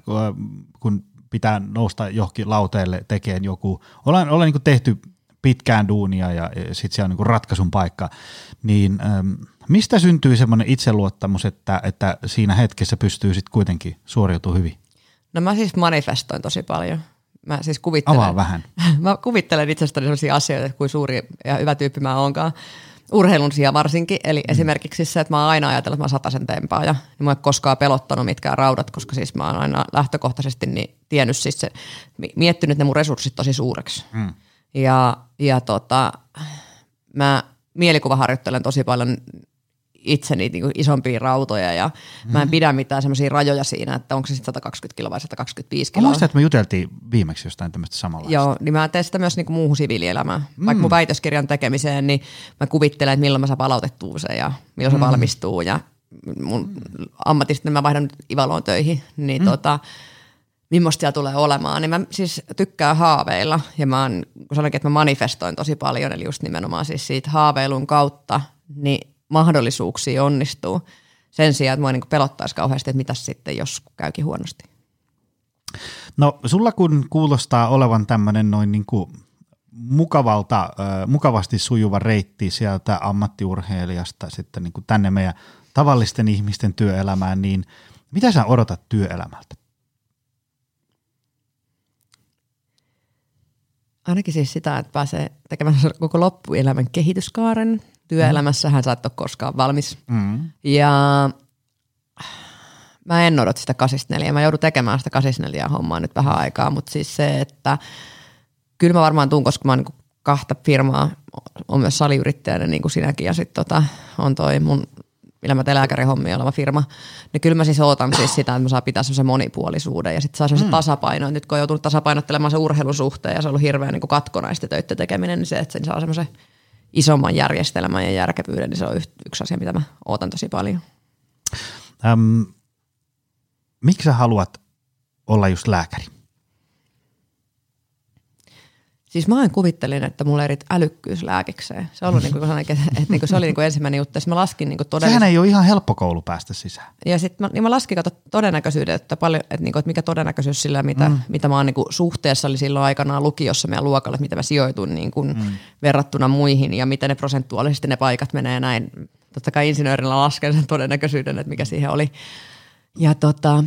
kun pitää nousta johonkin lauteelle tekemään joku, ollaan, ollaan niin tehty pitkään duunia ja sitten se on niin ratkaisun paikka, niin äm, mistä syntyy semmoinen itseluottamus, että, että siinä hetkessä pystyy sitten kuitenkin suoriutumaan hyvin? No mä siis manifestoin tosi paljon. Mä siis kuvittelen, Avaa vähän. mä kuvittelen itsestäni sellaisia asioita, kuin suuri ja hyvä tyyppi mä oonkaan. Urheilun sijaan varsinkin, eli mm. esimerkiksi se, että mä oon aina ajatellut, että mä sataisen tempaaja, niin mä en koskaan pelottanut mitkään raudat, koska siis mä oon aina lähtökohtaisesti niin tiennyt siis se, miettinyt ne mun resurssit tosi suureksi. Mm. Ja, ja tota, mä mielikuvaharjoittelen tosi paljon itseni niin isompia rautoja ja mm. mä en pidä mitään semmoisia rajoja siinä, että onko se sitten 120 kiloa vai 125 kiloa. Muistan, että me juteltiin viimeksi jostain tämmöistä samanlaista. Joo, niin mä teen sitä myös niin kuin muuhun siviilielämään. Mm. Vaikka mun väitöskirjan tekemiseen, niin mä kuvittelen, että milloin mä saan palautettua se ja milloin mm. se valmistuu ja mun ammatista mä vaihdan nyt Ivaloon töihin, niin mm. tota, millaista siellä tulee olemaan, niin mä siis tykkään haaveilla ja mä oon, kun sanoinkin, että mä manifestoin tosi paljon, eli just nimenomaan siis siitä haaveilun kautta, niin mahdollisuuksia onnistuu sen sijaan, että mua niin pelottaisi kauheasti, että mitä sitten, jos käykin huonosti. No sulla kun kuulostaa olevan tämmöinen noin niin kuin mukavalta, mukavasti sujuva reitti sieltä ammattiurheilijasta sitten niin kuin tänne meidän tavallisten ihmisten työelämään, niin mitä sä odotat työelämältä? Ainakin siis sitä, että pääsee tekemään koko loppuelämän kehityskaaren. Työelämässähän sä et ole koskaan valmis. Mm. Ja mä en odota sitä 84. Mä joudun tekemään sitä 84 hommaa nyt vähän aikaa, mutta siis se, että kyllä mä varmaan tuun, koska mä oon niin kahta firmaa, on myös saliyrittäjänä niin kuin sinäkin ja sitten tota, on toi mun millä mä teen lääkärihommia oleva firma, niin kyllä mä siis ootan siis sitä, että mä saan pitää semmoisen monipuolisuuden ja sitten saa semmoisen mm. tasapainoa. Nyt kun on joutunut tasapainottelemaan se urheilun suhteen ja se on ollut hirveän niin katkonaista töiden tekeminen, niin se, että sen saa semmoisen isomman järjestelmän ja järkevyyden, niin se on yksi asia, mitä mä ootan tosi paljon. Ähm, miksi sä haluat olla just lääkäri? Siis mä en kuvittelin, että mulla erit älykkyys lääkikseen. Se, ollut niinku, että, että niinku, se oli niinku ensimmäinen juttu. Sitten mä laskin niinku todellis... Sehän ei ole ihan helppo koulu päästä sisään. Ja sitten mä, niin mä laskin kato todennäköisyyden, että, paljon, että, niinku, että mikä todennäköisyys sillä, mitä, mm. mitä mä oon niinku, suhteessa oli silloin aikanaan lukiossa meidän luokalla, että mitä mä sijoitun niinku, mm. verrattuna muihin ja miten ne prosentuaalisesti ne paikat menee näin. Totta kai insinöörillä lasken sen todennäköisyyden, että mikä siihen oli. Ja tota,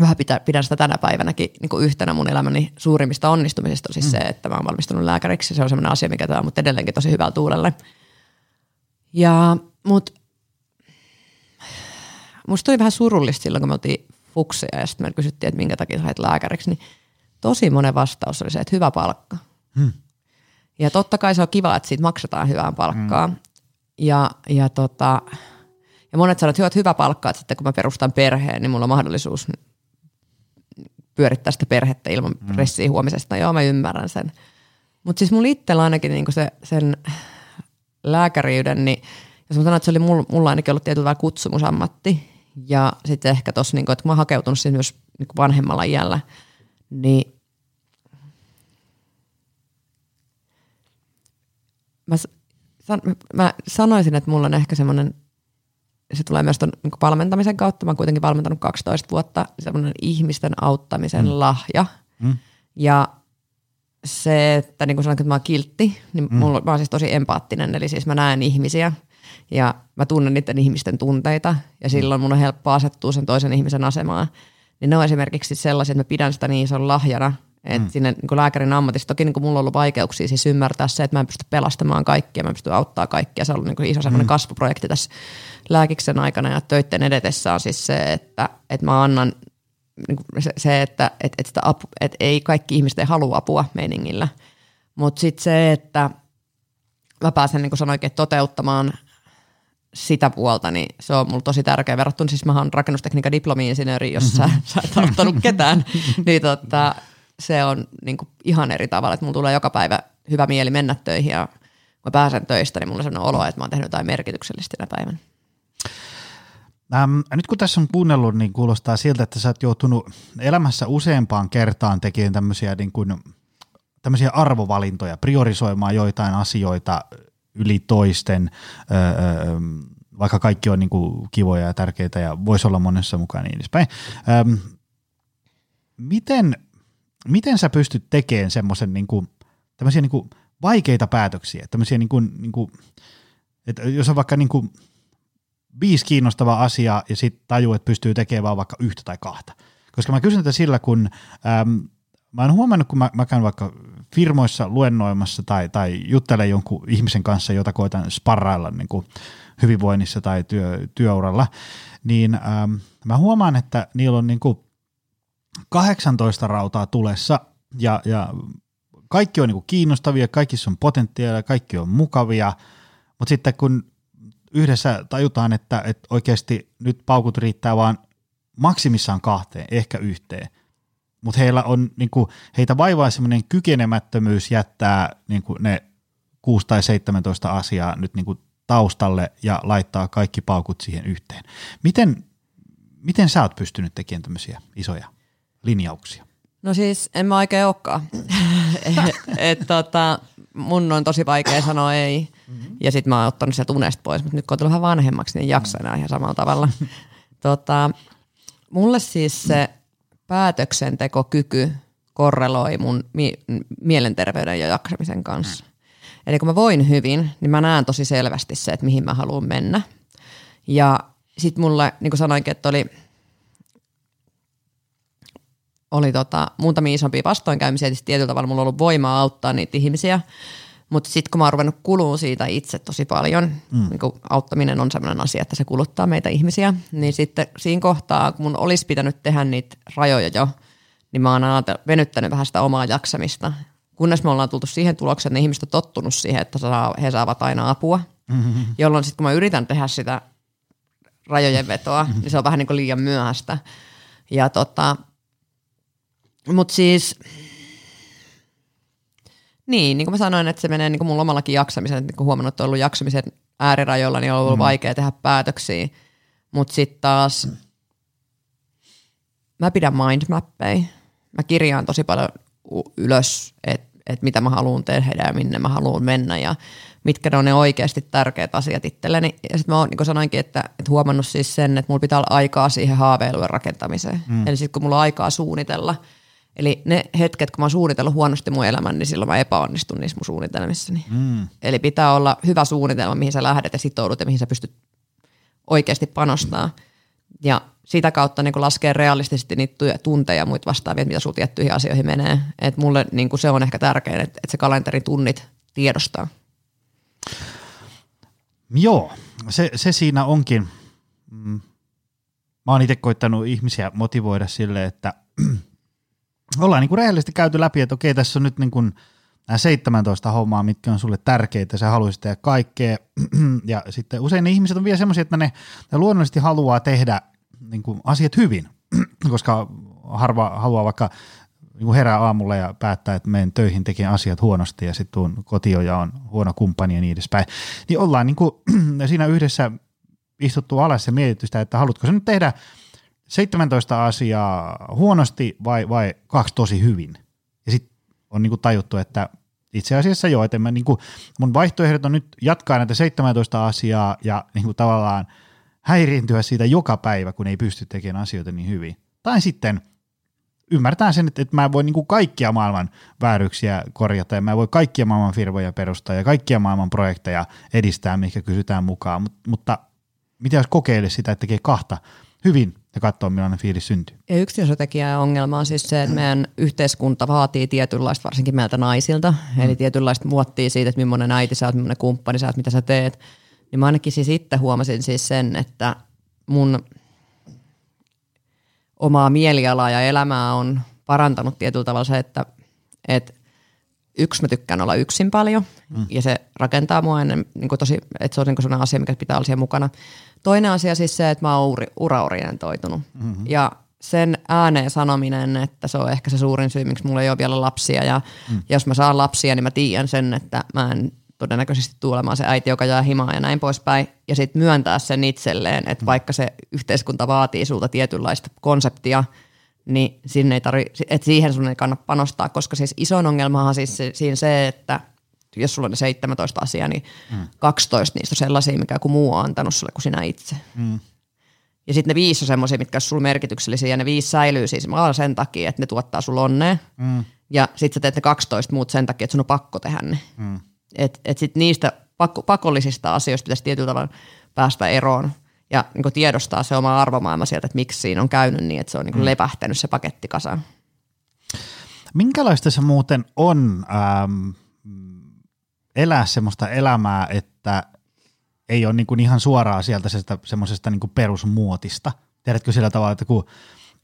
vähän pitää, pidän sitä tänä päivänäkin niin kuin yhtenä mun elämäni suurimmista onnistumisista on siis mm. se, että mä oon valmistunut lääkäriksi. Se on sellainen asia, mikä tämä mut edelleenkin tosi hyvällä tuulelle. Ja mut musta tuli vähän surullista silloin, kun me oltiin fukseja ja sitten me kysyttiin, että minkä takia sä lääkäriksi, niin tosi monen vastaus oli se, että hyvä palkka. Mm. Ja totta kai se on kiva, että siitä maksetaan hyvää palkkaa. Mm. Ja, ja, tota, ja monet sanovat, että hyvä palkka, että sitten kun mä perustan perheen, niin mulla on mahdollisuus pyörittää sitä perhettä ilman mm. pressiä huomisesta. Joo, mä ymmärrän sen. Mutta siis mulla itsellä ainakin niinku se, sen lääkäriyden, niin jos mä sanon, että se oli mulla, mulla ainakin ollut tietyllä kutsumusammatti. Ja sitten ehkä tuossa, niinku, että kun mä oon hakeutunut siis myös niinku vanhemmalla iällä, niin mä, san, mä sanoisin, että mulla on ehkä semmoinen – se tulee myös ton niin valmentamisen kautta. Mä oon kuitenkin valmentanut 12 vuotta, semmoinen ihmisten auttamisen mm. lahja. Mm. Ja se, että niin kuin sanoin, että mä oon kiltti, niin mm. mulla, mä oon siis tosi empaattinen, eli siis mä näen ihmisiä ja mä tunnen niiden ihmisten tunteita ja silloin mun on helppo asettua sen toisen ihmisen asemaan. Niin ne on esimerkiksi sellaisia, että mä pidän sitä niin ison lahjana, että mm. sinne niin lääkärin ammatissa, toki niin kuin mulla on ollut vaikeuksia siis ymmärtää se, että mä en pysty pelastamaan kaikkia, mä en pysty auttaa kaikkia. Se on ollut niin kuin iso mm. kasvuprojekti tässä lääkiksen aikana ja töiden edetessä on siis se, että, että mä annan niin se, se, että että, että, sitä apu, että ei kaikki ihmiset ei halua apua meiningillä. Mutta sitten se, että mä pääsen niin kuin sanoinkin, toteuttamaan sitä puolta, niin se on mulla tosi tärkeä verrattuna. Siis mä oon rakennustekniikan diplomi-insinööri, jos sä, sä et auttanut ketään. niin tota, se on niin kuin ihan eri tavalla, että mulla tulee joka päivä hyvä mieli mennä töihin ja kun mä pääsen töistä, niin mulla on sellainen olo, että mä oon tehnyt jotain merkityksellistä tänä päivänä. Ähm, nyt kun tässä on kuunnellut, niin kuulostaa siltä, että sä oot joutunut elämässä useampaan kertaan tekemään tämmöisiä, niin kuin, tämmöisiä arvovalintoja, priorisoimaan joitain asioita yli toisten, öö, vaikka kaikki on niin kuin kivoja ja tärkeitä ja voisi olla monessa mukaan niin edespäin. Ähm, miten, miten sä pystyt tekemään semmoisen niin kuin, tämmöisiä niin kuin vaikeita päätöksiä, tämmöisiä niin kuin, niin kuin, että jos on vaikka niin kuin viisi kiinnostavaa asiaa ja sitten tajuu, että pystyy tekemään vaan vaikka yhtä tai kahta. Koska mä kysyn tätä sillä, kun äm, mä oon huomannut, kun mä, mä käyn vaikka firmoissa luennoimassa tai, tai juttelen jonkun ihmisen kanssa, jota koitan sparrailla niin kuin hyvinvoinnissa tai työ, työuralla, niin äm, mä huomaan, että niillä on niin kuin 18 rautaa tulessa ja, ja kaikki on niin kuin kiinnostavia, kaikissa on potentiaalia, kaikki on mukavia, mutta sitten kun yhdessä tajutaan, että, että oikeasti nyt paukut riittää vaan maksimissaan kahteen, ehkä yhteen, mutta heillä on, niin kuin, heitä vaivaa semmoinen kykenemättömyys jättää niin kuin ne 6 tai 17 asiaa nyt niin kuin taustalle ja laittaa kaikki paukut siihen yhteen. Miten, miten sä oot pystynyt tekemään tämmöisiä isoja linjauksia? No siis en mä oikein olekaan. et, et, tota, mun on tosi vaikea sanoa ei. Mm-hmm. Ja sitten mä oon ottanut sieltä unesta pois, mutta nyt kun on tullut vähän vanhemmaksi, niin jaksaa enää ihan samalla tavalla. tota, mulle siis se päätöksentekokyky korreloi mun mi- mielenterveyden ja jaksamisen kanssa. Mm. Eli kun mä voin hyvin, niin mä näen tosi selvästi se, että mihin mä haluan mennä. Ja sitten mulle, niin kuin sanoinkin, että oli, oli tota, muutamia isompia vastoinkäymisiä, että tietyllä tavalla mulla on ollut voimaa auttaa niitä ihmisiä. Mutta sitten kun mä oon ruvennut kulua siitä itse tosi paljon, mm. niin kun auttaminen on sellainen asia, että se kuluttaa meitä ihmisiä, niin sitten siinä kohtaa, kun mun olisi pitänyt tehdä niitä rajoja jo, niin mä oon venyttänyt vähän sitä omaa jaksamista. Kunnes me ollaan tultu siihen tulokseen, että ne ihmiset on tottunut siihen, että he saavat aina apua, mm-hmm. jolloin sitten kun mä yritän tehdä sitä rajojen vetoa, mm-hmm. niin se on vähän niin kuin liian myöhäistä. Ja tota, mutta siis niin, niin kuin mä sanoin, että se menee niin kuin mun omallakin jaksamisen, että niin huomannut, että on ollut jaksamisen äärirajoilla, niin on ollut mm. vaikea tehdä päätöksiä. Mutta sitten taas mm. mä pidän mindmappeja. Mä kirjaan tosi paljon ylös, että et mitä mä haluan tehdä ja minne mä haluan mennä ja mitkä ne on ne oikeasti tärkeät asiat itselleni. Ja sitten mä oon, niin kuin sanoinkin, että, että huomannut siis sen, että mulla pitää olla aikaa siihen haaveilujen rakentamiseen. Mm. Eli sitten kun mulla on aikaa suunnitella – Eli ne hetket, kun mä oon suunnitellut huonosti mun elämän, niin silloin mä epäonnistun niissä mun suunnitelmissani. Mm. Eli pitää olla hyvä suunnitelma, mihin sä lähdet ja sitoudut ja mihin sä pystyt oikeasti panostaa. Ja sitä kautta niin laskee realistisesti niitä tunteja ja muita vastaavia, mitä sulla tiettyihin asioihin menee. Et mulle niin se on ehkä tärkein, että, että se kalenterin tunnit tiedostaa. Joo, se, se siinä onkin. Mm. Mä oon itse koittanut ihmisiä motivoida sille, että ollaan niin kuin rehellisesti käyty läpi, että okei, tässä on nyt niin kuin nämä 17 hommaa, mitkä on sulle tärkeitä, sä haluaisit tehdä kaikkea. ja sitten usein ne ihmiset on vielä semmoisia, että ne, ne luonnollisesti haluaa tehdä niin kuin asiat hyvin, koska harva haluaa vaikka niin herää aamulla ja päättää, että menen töihin tekemään asiat huonosti ja sitten tuun kotio ja on huono kumppani ja niin edespäin. Niin ollaan niin kuin, siinä yhdessä istuttu alas ja mietitty sitä, että haluatko sä nyt tehdä – 17 asiaa huonosti vai, vai kaksi tosi hyvin. Ja sitten on niinku tajuttu, että itse asiassa joo, että mä niinku, mun vaihtoehdot on nyt jatkaa näitä 17 asiaa ja niinku tavallaan häiriintyä siitä joka päivä, kun ei pysty tekemään asioita niin hyvin. Tai sitten ymmärtää sen, että, että mä voin niinku kaikkia maailman vääryksiä korjata ja mä voin kaikkia maailman firmoja perustaa ja kaikkia maailman projekteja edistää, mikä kysytään mukaan, Mut, mutta mitä jos kokeilisi sitä, että tekee kahta hyvin ja katsoa, millainen fiilis syntyy. Ja yksi iso ongelma on siis se, että meidän yhteiskunta vaatii tietynlaista, varsinkin meiltä naisilta, mm. eli tietynlaista muottia siitä, että millainen äiti sä oot, millainen kumppani sä oot, mitä sä teet. Niin mä ainakin siis itse huomasin siis sen, että mun omaa mielialaa ja elämää on parantanut tietyllä tavalla se, että, että yksi mä tykkään olla yksin paljon mm. ja se rakentaa mua ennen, niin tosi, että se on niin sellainen asia, mikä pitää olla siellä mukana. Toinen asia siis se, että mä oon uri, uraorientoitunut mm-hmm. ja sen ääneen sanominen, että se on ehkä se suurin syy, miksi mulla ei ole vielä lapsia ja mm. jos mä saan lapsia, niin mä tiedän sen, että mä en todennäköisesti tulemaan se äiti, joka jää himaan ja näin poispäin. Ja sitten myöntää sen itselleen, että vaikka se yhteiskunta vaatii sulta tietynlaista konseptia, niin sinne ei tarvi, että siihen sun ei kannata panostaa, koska siis isoin ongelmahan siis se, siinä se, että jos sulla on ne 17 asiaa, niin mm. 12 niistä on sellaisia, mikä joku muu on antanut sulle kuin sinä itse. Mm. Ja sitten ne viisi on semmoisia, mitkä on sulle merkityksellisiä, ja ne viisi säilyy siis vaan sen takia, että ne tuottaa sulle onnea. Mm. Ja sitten sä teet ne 12 muut sen takia, että sun on pakko tehdä ne. Mm. Että et sitten niistä pakko, pakollisista asioista pitäisi tietyllä tavalla päästä eroon ja niin tiedostaa se oma arvomaailma sieltä, että miksi siinä on käynyt niin, että se on niin mm. lepähtänyt se paketti kasaan. Minkälaista se muuten on ähm, elää semmoista elämää, että ei ole niin kuin ihan suoraan sieltä semmoisesta niin perusmuotista? Tiedätkö sillä tavalla, että kun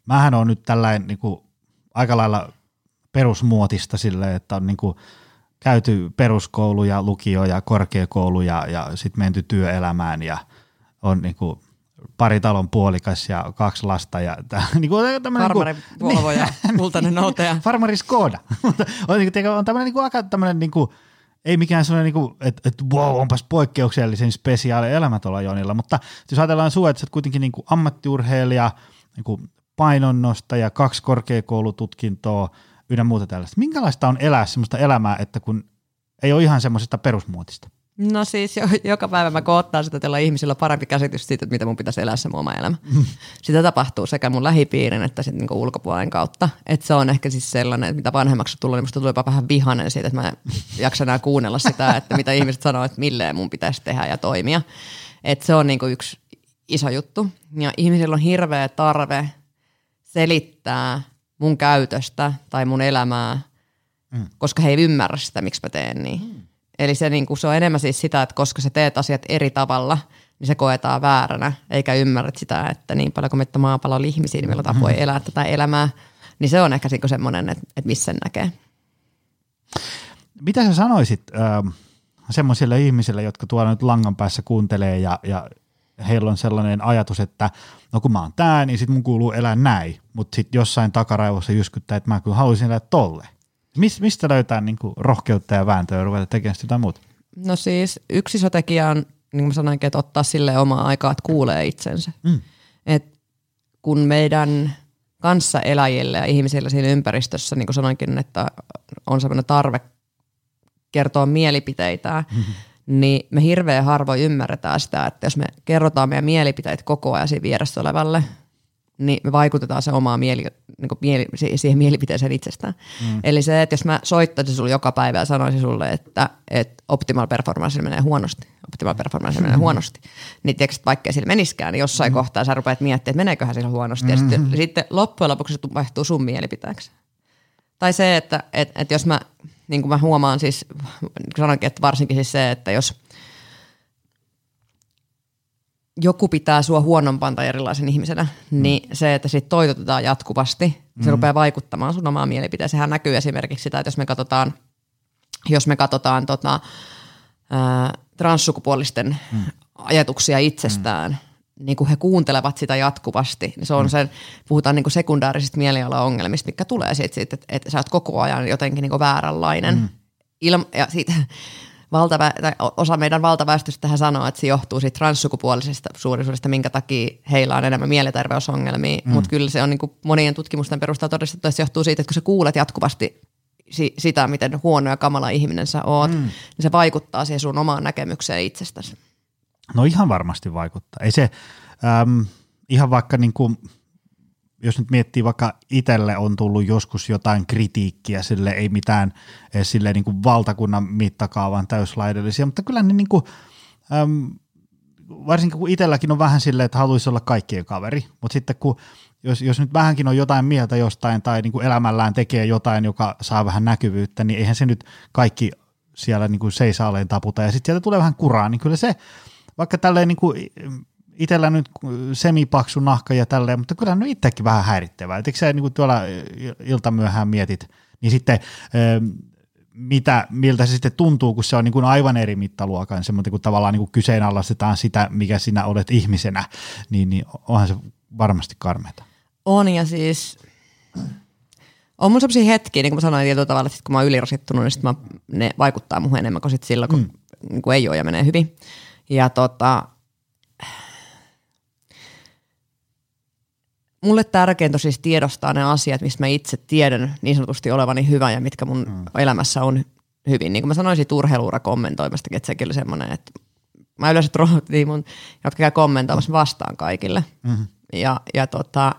mähän on nyt tällainen niin kuin aika lailla perusmuotista sille, että on niin kuin käyty peruskoulu ja lukio ja sitten menty työelämään ja on niin kuin pari talon puolikas ja kaksi lasta. Ja tää, niin kuin, Farmari niin kuin, Volvo ja kultainen noutaja. Farmari Skoda. on, niin on tämmöinen niin kuin, aika tämmöinen niin kuin, ei mikään sellainen, niin että, että wow, onpas poikkeuksellisen spesiaali elämä tuolla Jonilla, mutta jos ajatellaan sinua, että sä kuitenkin niin kuin ammattiurheilija, niin kuin painonnostaja, kaksi korkeakoulututkintoa, ynnä muuta tällaista. Minkälaista on elää sellaista elämää, että kun ei ole ihan semmoisesta perusmuotista? No siis jo, joka päivä mä koottaan sitä, että ihmisillä parempi käsitys siitä, että mitä mun pitäisi elää se mun oma elämä. Mm. Sitä tapahtuu sekä mun lähipiirin että sitten niinku ulkopuolen kautta. Että se on ehkä siis sellainen, että mitä vanhemmaksi tulee, niin musta tulee jopa vähän vihanen siitä, että mä jaksan enää kuunnella sitä, että mitä ihmiset sanoo, että milleen mun pitäisi tehdä ja toimia. Että se on niinku yksi iso juttu. Ja ihmisillä on hirveä tarve selittää mun käytöstä tai mun elämää, mm. koska he ei ymmärrä sitä, miksi mä teen niin. Mm. Eli se, niin kuin, se on enemmän siis sitä, että koska sä teet asiat eri tavalla, niin se koetaan vääränä, eikä ymmärrä sitä, että niin paljon kuin meitä maapallon ihmisiä, niin meillä voi elää tätä elämää. Niin se on ehkä niin semmoinen, että, että missä sen näkee. Mitä sä sanoisit äh, semmoisille ihmisille, jotka tuolla nyt langan päässä kuuntelee ja, ja heillä on sellainen ajatus, että no kun mä oon tää, niin sit mun kuuluu elää näin, mutta sitten jossain takaraivossa jyskyttää, että mä kyllä haluaisin elää tolle. Mis, mistä löytää niin kuin rohkeutta ja vääntöä ja ruveta tekemään sitä muuta? No siis yksi iso tekijä on, niin kuin sanoinkin, että ottaa sille omaa aikaa, että kuulee itsensä. Mm. Et kun meidän kanssaeläjille ja ihmisillä siinä ympäristössä, niin kuin sanoinkin, että on sellainen tarve kertoa mielipiteitä, mm-hmm niin me hirveän harvoin ymmärretään sitä, että jos me kerrotaan meidän mielipiteet koko ajan siinä vieressä olevalle, niin me vaikutetaan se omaan mieli, niin mieli, siihen mielipiteeseen itsestään. Mm. Eli se, että jos mä soittaisin sulle joka päivä ja sanoisin sulle, että, että optimal performance menee huonosti, optimal performance menee mm. huonosti, niin tiedätkö, että vaikka sillä meniskään, niin jossain mm. kohtaa sä rupeat miettimään, että meneeköhän sillä huonosti, mm. ja sitten, sitten loppujen lopuksi se vaihtuu sun mielipiteeksi. Tai se, että, että, että jos mä niin kuin mä huomaan siis, sanoinkin, että varsinkin siis se, että jos joku pitää sua huonompaan tai erilaisen ihmisenä, mm. niin se, että siitä toitotetaan jatkuvasti, se mm. rupeaa vaikuttamaan sun omaan mielipiteeseen. Sehän näkyy esimerkiksi sitä, että jos me katsotaan, jos me katsotaan tota, ää, transsukupuolisten mm. ajatuksia itsestään, mm niin kuin he kuuntelevat sitä jatkuvasti, niin se on mm. sen, puhutaan niin sekundaarisista mielialaongelmista, mikä tulee siitä, että, että sä oot koko ajan jotenkin niin kuin vääränlainen. Mm. Ilma, ja siitä, valtavä, tai osa meidän valtaväestöstä tähän sanoo, että se johtuu siitä transsukupuolisesta suurisuudesta, minkä takia heillä on enemmän mielenterveysongelmia, mm. mutta kyllä se on niin kuin monien tutkimusten perusteella todistettu, että se johtuu siitä, että kun sä kuulet jatkuvasti si- sitä, miten huono ja kamala ihminen sä oot, mm. niin se vaikuttaa siihen sun omaan näkemykseen itsestäsi. No ihan varmasti vaikuttaa. Ei se äm, ihan vaikka niin kuin, jos nyt miettii vaikka itselle on tullut joskus jotain kritiikkiä, sille ei mitään sille niin kuin valtakunnan mittakaavan täyslaidellisia, mutta kyllä ne niin kuin, äm, varsinkin kun itselläkin on vähän silleen, että haluaisi olla kaikkien kaveri, mutta sitten kun jos, jos nyt vähänkin on jotain mieltä jostain tai niin kuin elämällään tekee jotain, joka saa vähän näkyvyyttä, niin eihän se nyt kaikki siellä niin kuin seisaaleen taputa. Ja sitten sieltä tulee vähän kuraa, niin kyllä se vaikka tälleen niin kuin itsellä nyt semipaksu nahka ja tälleen, mutta kyllä nyt itsekin vähän häirittävää. Eikö sä niin tuolla iltamyöhään mietit, niin sitten mitä, miltä se sitten tuntuu, kun se on niin kuin aivan eri mittaluokan, semmoinen kun tavallaan niin kuin kyseenalaistetaan sitä, mikä sinä olet ihmisenä, niin, niin onhan se varmasti karmeita. On ja siis on mun sellaisia hetkiä, niin kuin mä sanoin tietyllä tavalla, että kun mä oon ylirasittunut, niin sit mä, ne vaikuttaa muuhun enemmän kuin sit silloin, kun mm. niin kuin ei ole ja menee hyvin. Ja tota, mulle tärkeintä on siis tiedostaa ne asiat, mistä mä itse tiedän niin sanotusti olevani hyvä ja mitkä mun mm. elämässä on hyvin. Niin kuin mä sanoisin urheiluura kommentoimastakin, että sekin oli semmoinen, että mä yleensä rohtiin mun, jotka käy kommentoimassa vastaan kaikille. Mm-hmm. Ja, ja tota,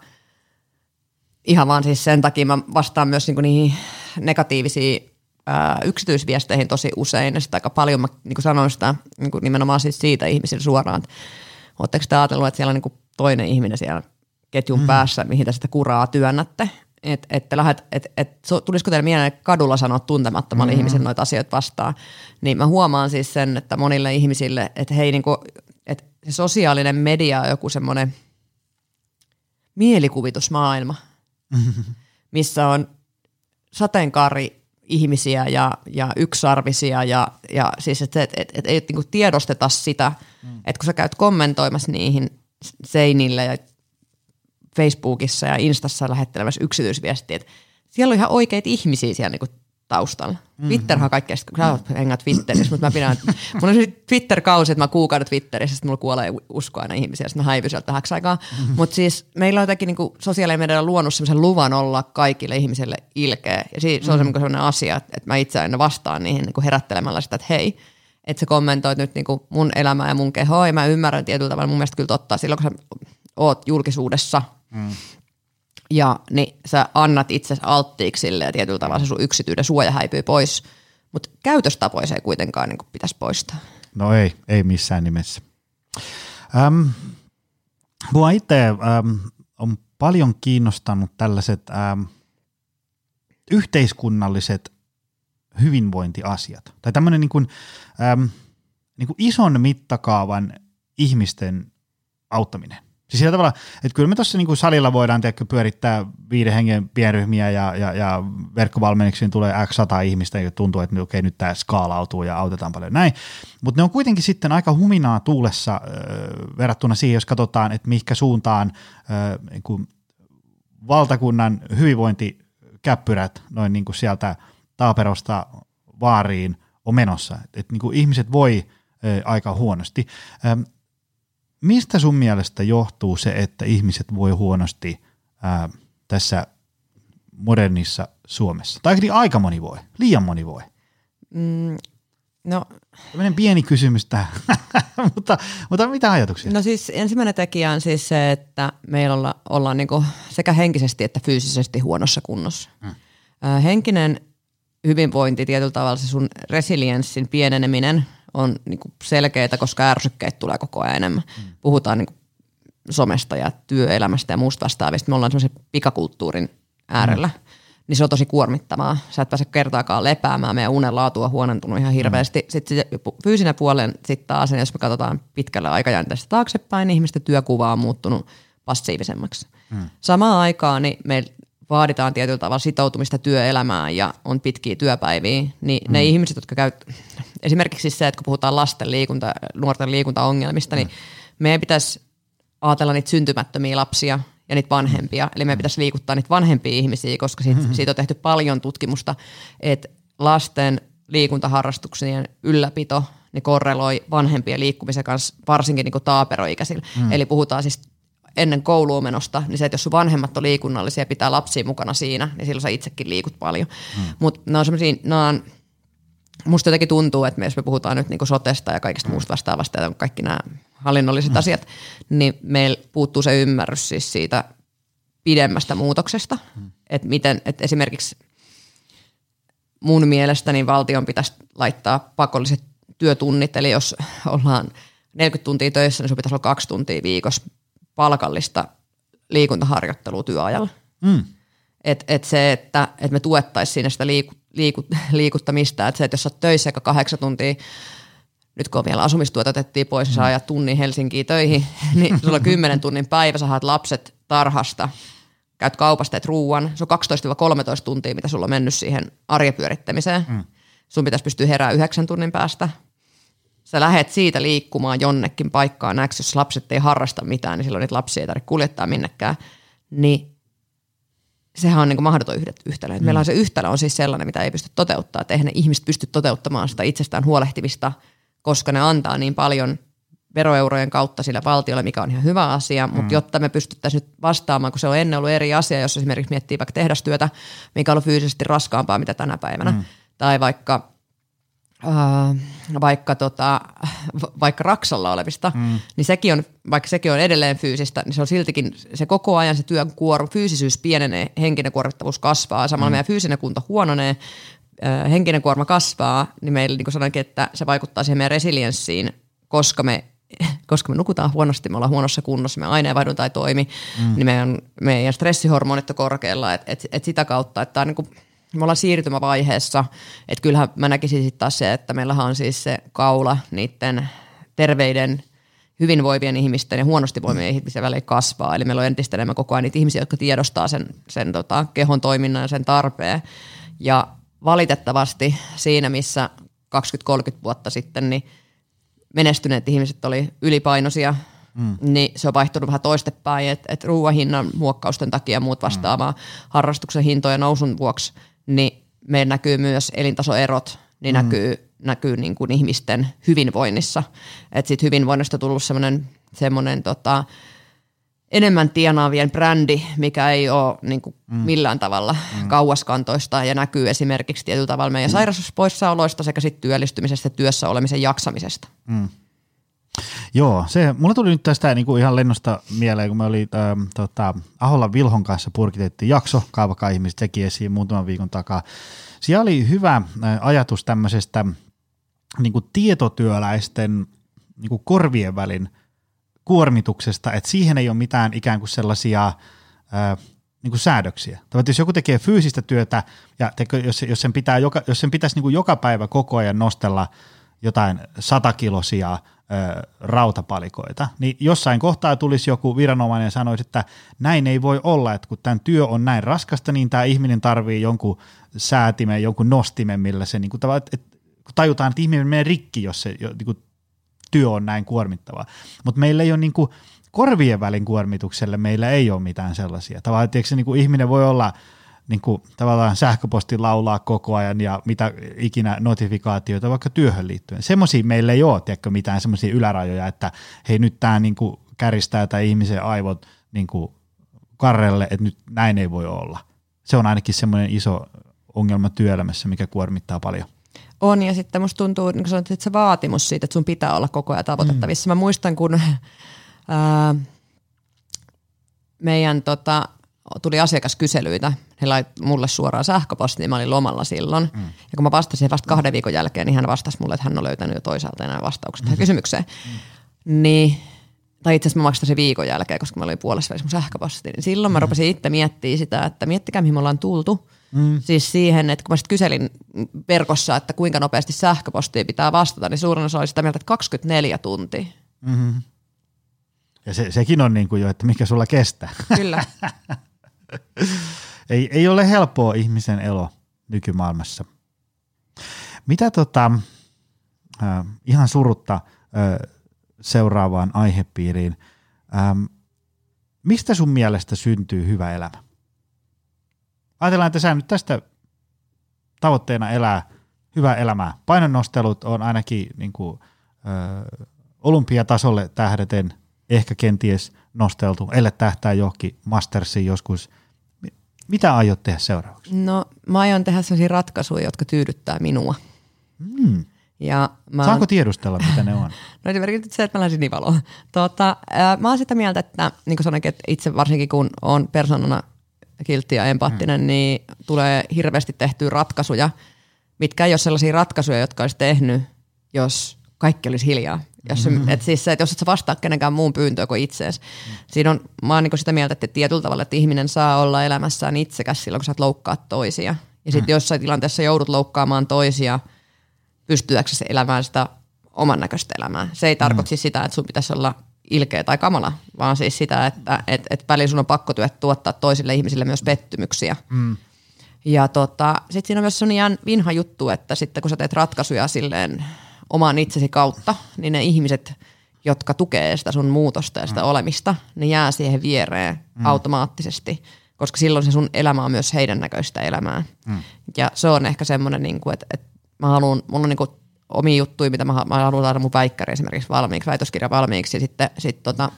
ihan vaan siis sen takia mä vastaan myös niinku niihin negatiivisiin ää, yksityisviesteihin tosi usein. Ja sitten aika paljon mä niin sanoin sitä niin nimenomaan siis siitä ihmisille suoraan, että oletteko te ajatellut, että siellä on niin toinen ihminen siellä ketjun mm. päässä, mihin te sitä kuraa työnnätte. Että et, et, et, et, tulisiko teille mieleen kadulla sanoa tuntemattomalle mm. ihmiselle noita asioita vastaan. Niin mä huomaan siis sen, että monille ihmisille, että hei niinku, että se sosiaalinen media on joku semmoinen mielikuvitusmaailma, mm-hmm. missä on sateenkaari ihmisiä ja, ja yksarvisia ja, ja siis, että et, et, et, et, niinku tiedosteta sitä, mm. että kun sä käyt kommentoimassa niihin seinille ja Facebookissa ja Instassa lähettelemässä yksityisviestiä, että siellä on ihan oikeita ihmisiä siellä niinku taustalla. Mm-hmm. Twitterhan kaikkea, kun sä oot hengät Twitterissä, mutta mä pidän, mulla on Twitter-kausi, että mä kuukauden Twitterissä, sitten mulla kuolee usko aina ihmisiä, sitten mä häivyn sieltä tähäksi aikaa. Mm-hmm. Mutta siis meillä on jotenkin niin sosiaalinen media luonut sellaisen luvan olla kaikille ihmisille ilkeä. Ja siis, se on mm-hmm. sellainen asia, että mä itse aina vastaan niihin niin herättelemällä sitä, että hei, että sä kommentoit nyt niin mun elämää ja mun kehoa, ja mä ymmärrän tietyllä tavalla mun mielestä kyllä totta, silloin kun sä oot julkisuudessa, mm ja niin sä annat itse alttiiksi sille ja tietyllä tavalla se sun yksityinen suoja häipyy pois. Mutta käytöstapoja se ei kuitenkaan niin pitäisi poistaa. No ei, ei missään nimessä. Ähm, mua itse on paljon kiinnostanut tällaiset ähm, yhteiskunnalliset hyvinvointiasiat. Tai tämmöinen niin kuin, ähm, niin kuin ison mittakaavan ihmisten auttaminen. Siis sillä tavalla, että kyllä me tuossa niin salilla voidaan tiedätkö, pyörittää viiden hengen pienryhmiä ja, ja, ja verkkovalmennuksiin tulee x 100 ihmistä ja tuntuu, että okei, nyt tämä skaalautuu ja autetaan paljon näin. Mutta ne on kuitenkin sitten aika huminaa tuulessa äh, verrattuna siihen, jos katsotaan, että mihinkä suuntaan äh, niin valtakunnan hyvinvointikäppyrät noin niin kuin sieltä Taaperosta vaariin on menossa. Että niin kuin ihmiset voi äh, aika huonosti. Ähm, mistä sun mielestä johtuu se, että ihmiset voi huonosti ää, tässä modernissa Suomessa? Tai niin aika moni voi, liian moni voi. Mm, no, Tällainen pieni kysymys tähän, mutta, mutta mitä ajatuksia? No siis ensimmäinen tekijä on siis se, että meillä olla, ollaan niin sekä henkisesti että fyysisesti huonossa kunnossa. Hmm. Henkinen hyvinvointi tietyllä tavalla, se sun resilienssin pieneneminen on niin kuin selkeitä, koska ärsykkeet tulee koko ajan enemmän. Mm. Puhutaan niin kuin somesta ja työelämästä ja muusta vastaavista. Me ollaan semmoisen pikakulttuurin äärellä. Mm. Niin se on tosi kuormittavaa. Sä et pääse kertaakaan lepäämään. Meidän unen laatu on huonontunut ihan hirveästi. Mm. Sitten fyysinen puolen sitten taas, jos me katsotaan pitkällä aikajänteessä taaksepäin, niin ihmisten työkuva on muuttunut passiivisemmaksi. Mm. Samaan aikaan niin meillä vaaditaan tietyllä tavalla sitoutumista työelämään ja on pitkiä työpäiviä, niin mm. ne ihmiset, jotka käy, esimerkiksi se, että kun puhutaan lasten liikunta, nuorten liikuntaongelmista, niin mm. meidän pitäisi ajatella niitä syntymättömiä lapsia ja niitä vanhempia. Eli meidän pitäisi liikuttaa niitä vanhempia ihmisiä, koska siitä, mm-hmm. siitä on tehty paljon tutkimusta, että lasten liikuntaharrastuksien ylläpito niin korreloi vanhempien liikkumisen kanssa, varsinkin niin taaperoikäisillä. Mm. Eli puhutaan siis ennen kouluumenosta, niin se, että jos sun vanhemmat on liikunnallisia ja pitää lapsia mukana siinä, niin silloin sä itsekin liikut paljon. Mm. Mutta ne on semmoisia, on, musta jotenkin tuntuu, että jos me puhutaan nyt niinku sotesta ja kaikista muusta vastaavasta ja kaikki nämä hallinnolliset mm. asiat, niin meillä puuttuu se ymmärrys siis siitä pidemmästä muutoksesta, mm. että miten, että esimerkiksi mun mielestä niin valtion pitäisi laittaa pakolliset työtunnit, eli jos ollaan 40 tuntia töissä, niin sun pitäisi olla kaksi tuntia viikossa palkallista liikuntaharjoittelua työajalla. Mm. Et, et se, että et me tuettaisiin siinä sitä liiku, liiku, liikuttamista, että se, että jos olet töissä aika kahdeksan tuntia, nyt kun vielä asumistuot otettiin pois, niin sä ajat tunnin Helsinkiin töihin, niin sulla on kymmenen tunnin päivä, sä haet lapset tarhasta, käyt kaupasta, teet ruuan, se on 12-13 tuntia, mitä sulla on mennyt siihen arjen pyörittämiseen. Mm. Sun pitäisi pystyä herää yhdeksän tunnin päästä, sä lähet siitä liikkumaan jonnekin paikkaan X, jos lapset ei harrasta mitään, niin silloin niitä lapsia ei tarvitse kuljettaa minnekään, niin sehän on niin kuin mahdoton yhtälö. Mm. Meillä on se yhtälö on siis sellainen, mitä ei pysty toteuttaa, että eihän ne ihmiset pysty toteuttamaan sitä itsestään huolehtivista koska ne antaa niin paljon veroeurojen kautta sillä valtiolle, mikä on ihan hyvä asia, mutta mm. jotta me pystyttäisiin nyt vastaamaan, kun se on ennen ollut eri asia, jos esimerkiksi miettii vaikka tehdastyötä, mikä on fyysisesti raskaampaa mitä tänä päivänä, mm. tai vaikka vaikka, tota, vaikka Raksalla olevista, mm. niin sekin on, vaikka sekin on edelleen fyysistä, niin se on siltikin, se koko ajan se työn kuorma, fyysisyys pienenee, henkinen kuormittavuus kasvaa, samalla mm. meidän fyysinen kunto huononee, äh, henkinen kuorma kasvaa, niin meillä niin kuin sanoinkin, että se vaikuttaa siihen meidän resilienssiin, koska me koska me nukutaan huonosti, me ollaan huonossa kunnossa, me aineenvaihdunta ei toimi, mm. niin meidän, meidän stressihormonit on korkealla, että et, et sitä kautta, että on niin kuin, me ollaan siirtymävaiheessa, että kyllähän mä näkisin sitten taas se, että meillähän on siis se kaula niiden terveiden, hyvinvoivien ihmisten ja huonosti voimien ihmisten välillä kasvaa. Eli meillä on entistä enemmän koko ajan niitä ihmisiä, jotka tiedostaa sen, sen tota, kehon toiminnan ja sen tarpeen. Ja valitettavasti siinä, missä 20-30 vuotta sitten, niin menestyneet ihmiset oli ylipainoisia, mm. niin se on vaihtunut vähän toistepäin, että et ruoan hinnan muokkausten takia ja muut vastaavaa mm. harrastuksen hintojen nousun vuoksi, niin meillä näkyy myös elintasoerot, niin mm. näkyy, näkyy niin kuin ihmisten hyvinvoinnissa. Että sitten hyvinvoinnista on tullut semmoinen semmoinen tota, enemmän tienaavien brändi, mikä ei ole niin kuin mm. millään tavalla mm. kauaskantoista ja näkyy esimerkiksi tietyllä tavalla meidän mm. sairauspoissaoloista sekä sitten työllistymisestä ja työssä olemisen jaksamisesta. Mm. Joo, se, mulla tuli nyt tästä niin kuin ihan lennosta mieleen, kun me oli ähm, tota, Aholla Vilhon kanssa purkitettiin jakso, kaavakaa ihmiset teki esiin muutaman viikon takaa. Siellä oli hyvä äh, ajatus tämmöisestä niin kuin tietotyöläisten niin kuin korvien välin – kuormituksesta, että siihen ei ole mitään ikään kuin sellaisia ää, niin kuin säädöksiä. Tai jos joku tekee fyysistä työtä ja teko, jos, jos, sen pitää joka, jos sen pitäisi niin kuin joka päivä koko ajan nostella jotain satakilosia ää, rautapalikoita, niin jossain kohtaa tulisi joku viranomainen ja sanoisi, että näin ei voi olla, että kun tämän työ on näin raskasta, niin tämä ihminen tarvii jonkun säätimen, jonkun nostimen, millä se niin kuin, että tajutaan, että ihminen menee rikki, jos se niin kuin, työ on näin kuormittavaa. Mutta meillä ei ole niin kuin, korvien välin kuormitukselle meillä ei ole mitään sellaisia. Tavallaan, että niin kuin ihminen voi olla niin kuin, tavallaan sähköposti laulaa koko ajan ja mitä ikinä notifikaatioita vaikka työhön liittyen. Semmoisia meillä ei ole, tiedätkö, mitään semmoisia ylärajoja, että hei nyt tämä niin kuin käristää tai ihmisen aivot niin kuin karrelle, että nyt näin ei voi olla. Se on ainakin semmoinen iso ongelma työelämässä, mikä kuormittaa paljon. On ja sitten musta tuntuu, niin sanoit, että se vaatimus siitä, että sun pitää olla koko ajan tavoitettavissa. Mm. Mä muistan, kun ää, meidän tota, tuli asiakaskyselyitä, he lait mulle suoraan sähköpostiin, niin mä olin lomalla silloin. Mm. Ja kun mä vastasin vasta kahden viikon jälkeen, niin hän vastasi mulle, että hän on löytänyt jo toisaalta enää vastaukset mm. tähän kysymykseen. Mm. Niin, tai itse asiassa mä vastasin viikon jälkeen, koska mä olin puolessa välissä mun sähköpostiin. Niin silloin mä mm. rupesin itse miettimään sitä, että miettikää mihin me ollaan tultu. Mm. Siis siihen, että kun mä sitten kyselin verkossa, että kuinka nopeasti sähköpostiin pitää vastata, niin suurin osa oli sitä mieltä, että 24 tuntia. Mm-hmm. Ja se, sekin on niin kuin jo, että mikä sulla kestää. Kyllä. ei, ei ole helppoa ihmisen elo nykymaailmassa. Mitä tota, äh, ihan surutta äh, seuraavaan aihepiiriin. Ähm, mistä sun mielestä syntyy hyvä elämä? ajatellaan, että sä nyt tästä tavoitteena elää hyvää elämää. Painonnostelut on ainakin niin kuin, ö, olympiatasolle tähdeten ehkä kenties nosteltu, ellei tähtää johonkin mastersiin joskus. Mitä aiot tehdä seuraavaksi? No mä aion tehdä sellaisia ratkaisuja, jotka tyydyttää minua. Hmm. Ja mä Saanko oon... tiedustella, mitä ne on? no esimerkiksi se, että mä lähden sinivaloon. Tota, äh, mä oon sitä mieltä, että niin kuin sanoinkin, että itse varsinkin kun on persoonana kiltti ja empaattinen, mm. niin tulee hirveästi tehtyä ratkaisuja, mitkä ei ole sellaisia ratkaisuja, jotka olisi tehnyt, jos kaikki olisi hiljaa. Jos, mm-hmm. et siis se, että jos et sä vastaa kenenkään muun pyyntöä kuin itseesi. Siinä on, mä oon niin sitä mieltä, että tietyllä tavalla, että ihminen saa olla elämässään itsekäs silloin, kun sä et loukkaa toisia. Ja sitten mm. jossain tilanteessa joudut loukkaamaan toisia, pystyäksesi elämään sitä oman näköistä elämää. Se ei tarkoita mm. siis sitä, että sun pitäisi olla ilkeä tai kamala, vaan siis sitä, että et, et välillä sun on pakko työt tuottaa toisille ihmisille myös pettymyksiä. Mm. Ja tota, sitten siinä on myös sellainen vinha juttu, että sitten kun sä teet ratkaisuja silleen oman itsesi kautta, niin ne ihmiset, jotka tukee sitä sun muutosta ja sitä mm. olemista, ne jää siihen viereen mm. automaattisesti, koska silloin se sun elämä on myös heidän näköistä elämää. Mm. Ja se on ehkä semmoinen, niin että, että mä haluan, mulla on niin kuin omia juttuja, mitä mä, mä haluan saada mun väikkäri esimerkiksi valmiiksi, väitöskirja valmiiksi ja sitten sit tota,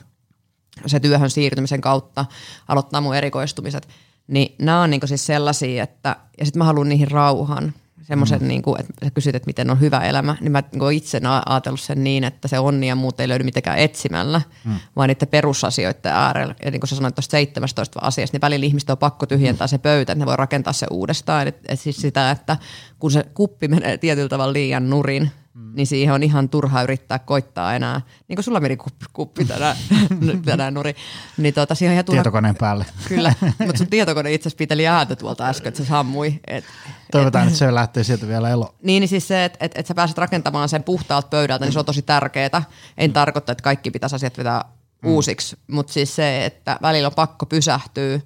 se työhön siirtymisen kautta aloittaa mun erikoistumiset. Niin nämä on niinku siis sellaisia, että ja sitten mä haluan niihin rauhan semmoisen, mm. niin kuin, että sä kysyt, että miten on hyvä elämä, niin mä niin itse ajatellut sen niin, että se onni ja muut ei löydy mitenkään etsimällä, mm. vaan niiden perusasioiden äärellä. Ja niin kuin sä sanoit tuosta 17 asiasta, niin välillä ihmistä on pakko tyhjentää mm. se pöytä, että ne voi rakentaa se uudestaan. Et, et siis sitä, että kun se kuppi menee tietyllä tavalla liian nurin, mm. niin siihen on ihan turha yrittää koittaa enää. Niin kuin sulla meni kuppi, kuppi tänään, tänään nuri. Niin tota, siihen on ihan turha... Tietokoneen päälle. Kyllä, mutta sun tietokone itse asiassa piteli ääntä tuolta äsken, että se sammui. Et, Toivotaan, et, että se lähtee sieltä vielä elo. Niin, niin siis se, että et, et sä pääset rakentamaan sen puhtaalta pöydältä, niin se on tosi tärkeää. En tarkoita, että kaikki pitäisi asiat vetää mm. uusiksi, mutta siis se, että välillä on pakko pysähtyä,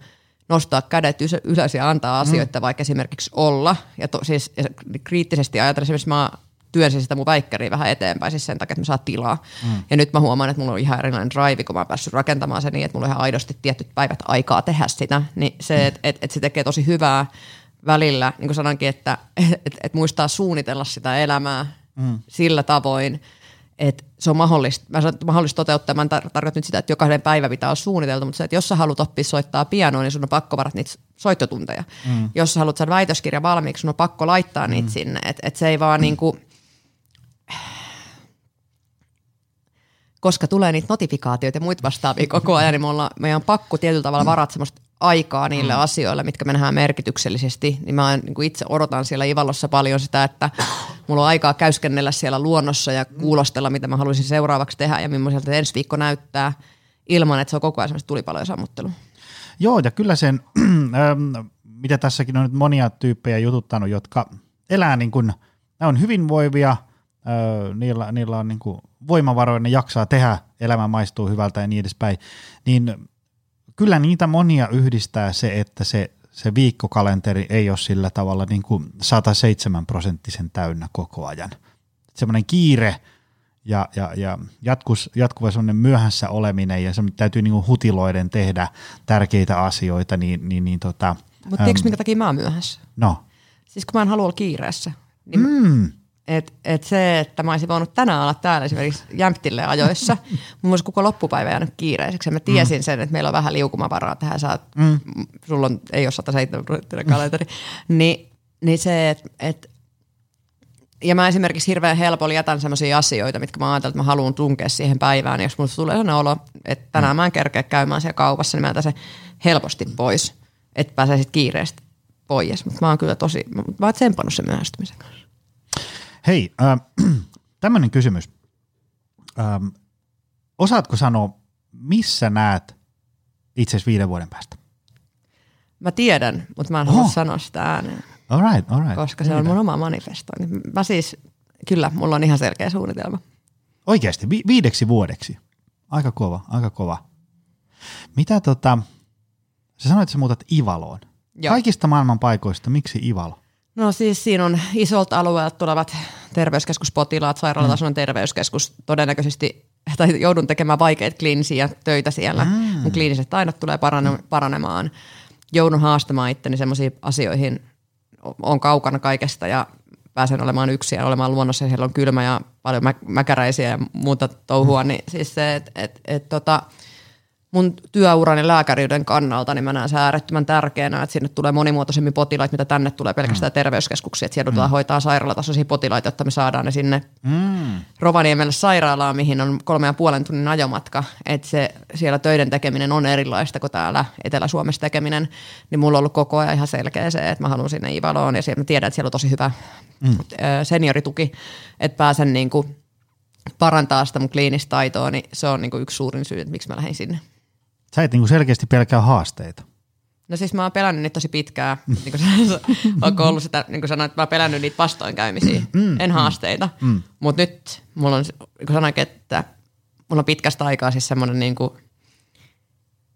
nostaa kädet ylös ja antaa asioita mm. vaikka esimerkiksi olla. Ja, to, siis, ja kriittisesti ajatellen, esimerkiksi mä työnsin sitä mun väikkäriä vähän eteenpäin siis sen takia, että mä saan tilaa. Mm. Ja nyt mä huomaan, että mulla on ihan erilainen drive, kun mä oon päässyt rakentamaan sen niin, että mulla on ihan aidosti tietyt päivät aikaa tehdä sitä. Niin se, mm. että et, et se tekee tosi hyvää välillä, niin kuin sanonkin, että et, et muistaa suunnitella sitä elämää mm. sillä tavoin, että se on mahdollista, mä sanon, mahdollista toteuttaa, mä en tar- tarkoita nyt sitä, että jokainen päivä pitää olla suunniteltu, mutta se, että jos sä haluat oppia soittaa pianoa, niin sun on pakko varat niitä soittotunteja. Mm. Jos sä haluat saada väitöskirja valmiiksi, sun on pakko laittaa niitä mm. sinne, että et se ei vaan mm. niin kuin, koska tulee niitä notifikaatioita ja muita vastaavia koko ajan, niin me ollaan, meidän on pakko tietyllä tavalla varata semmoista aikaa niille mm. asioille, mitkä me nähdään merkityksellisesti. Niin mä niin kuin itse odotan siellä Ivallossa paljon sitä, että mulla on aikaa käyskennellä siellä luonnossa ja kuulostella, mitä mä haluaisin seuraavaksi tehdä ja millaiselta ensi viikko näyttää, ilman että se on koko ajan semmoista tulipalojen sammuttelu. Joo, ja kyllä sen, ähm, mitä tässäkin on nyt monia tyyppejä jututtanut, jotka elää niin kuin, ne on hyvinvoivia – niillä, niillä on niin kuin voimavaroja, ne jaksaa tehdä, elämä maistuu hyvältä ja niin edespäin, niin kyllä niitä monia yhdistää se, että se, se viikkokalenteri ei ole sillä tavalla niin kuin 107 prosenttisen täynnä koko ajan. Semmoinen kiire ja, ja, ja jatkus, jatkuva semmoinen myöhässä oleminen ja se täytyy niin kuin hutiloiden tehdä tärkeitä asioita, niin, niin, niin tota, Mutta tiedätkö, minkä takia mä oon myöhässä? No. Siis kun mä en halua olla kiireessä. Niin mm. Et, et se, että mä olisin voinut tänään olla täällä esimerkiksi Jämptille ajoissa, mun olisi koko loppupäivä jäänyt kiireiseksi. Mä tiesin mm. sen, että meillä on vähän liukumavaraa tähän, sä, mm. sulla on, ei ole 107 prosenttinen kalenteri. Ni, niin se, että et, ja mä esimerkiksi hirveän helpolla jätän sellaisia asioita, mitkä mä ajattelen, että mä haluan tunkea siihen päivään. Ja jos mulle tulee sellainen olo, että tänään mä en kerkeä käymään siellä kaupassa, niin mä jätän se helposti pois, että pääsee sitten kiireesti pois. Mutta mä oon kyllä tosi, mä oon tsempannut sen myöhästymisen kanssa. Hei, äh, tämmöinen kysymys. Ähm, osaatko sanoa, missä näet itse viiden vuoden päästä? Mä tiedän, mutta mä en halua sanoa sitä ääneen. All right, all right. Koska se on mun oma manifestointi. Mä siis, kyllä, mulla on ihan selkeä suunnitelma. Oikeasti, vi- viideksi vuodeksi. Aika kova, aika kova. Mitä tota, sä sanoit, että sä muutat Ivaloon. Joo. Kaikista maailman paikoista, miksi Ivalo? No siis siinä on isolta alueelta tulevat terveyskeskuspotilaat, sairaalatasoinen mm. terveyskeskus todennäköisesti, tai joudun tekemään vaikeita kliinisiä töitä siellä. Mm. Mun kliiniset taidot tulee parane, paranemaan. Joudun haastamaan itteni sellaisiin asioihin, on kaukana kaikesta ja pääsen olemaan yksin ja olemaan luonnossa ja siellä on kylmä ja paljon mä, mäkäräisiä ja muuta touhua, mm. niin siis se, että et, et, tota, mun työurani lääkäriyden kannalta, niin mä näen se äärettömän tärkeänä, että sinne tulee monimuotoisemmin potilaita, mitä tänne tulee pelkästään mm. terveyskeskuksia, että siellä mm. hoitaa sairaalatasoisia potilaita, jotta me saadaan ne sinne mm. Rovaniemelle sairaalaan, mihin on kolme ja puolen tunnin ajomatka, että se siellä töiden tekeminen on erilaista kuin täällä Etelä-Suomessa tekeminen, niin mulla on ollut koko ajan ihan selkeä se, että mä haluan sinne Ivaloon ja siellä, mä tiedän, että siellä on tosi hyvä mm. seniorituki, että pääsen niin kuin parantaa sitä mun kliinistä taitoa, niin se on niin kuin yksi suurin syy, että miksi mä lähdin sinne. Sä et niinku selkeästi pelkää haasteita. No siis mä oon pelännyt niitä tosi pitkään, niin kuin ollut sitä, niin kuin sanoin, että mä oon pelännyt niitä vastoinkäymisiä, mm, mm en mm. haasteita. Mutta nyt mulla on, niin kuin sanoin, että mulla on pitkästä aikaa siis semmoinen niin kuin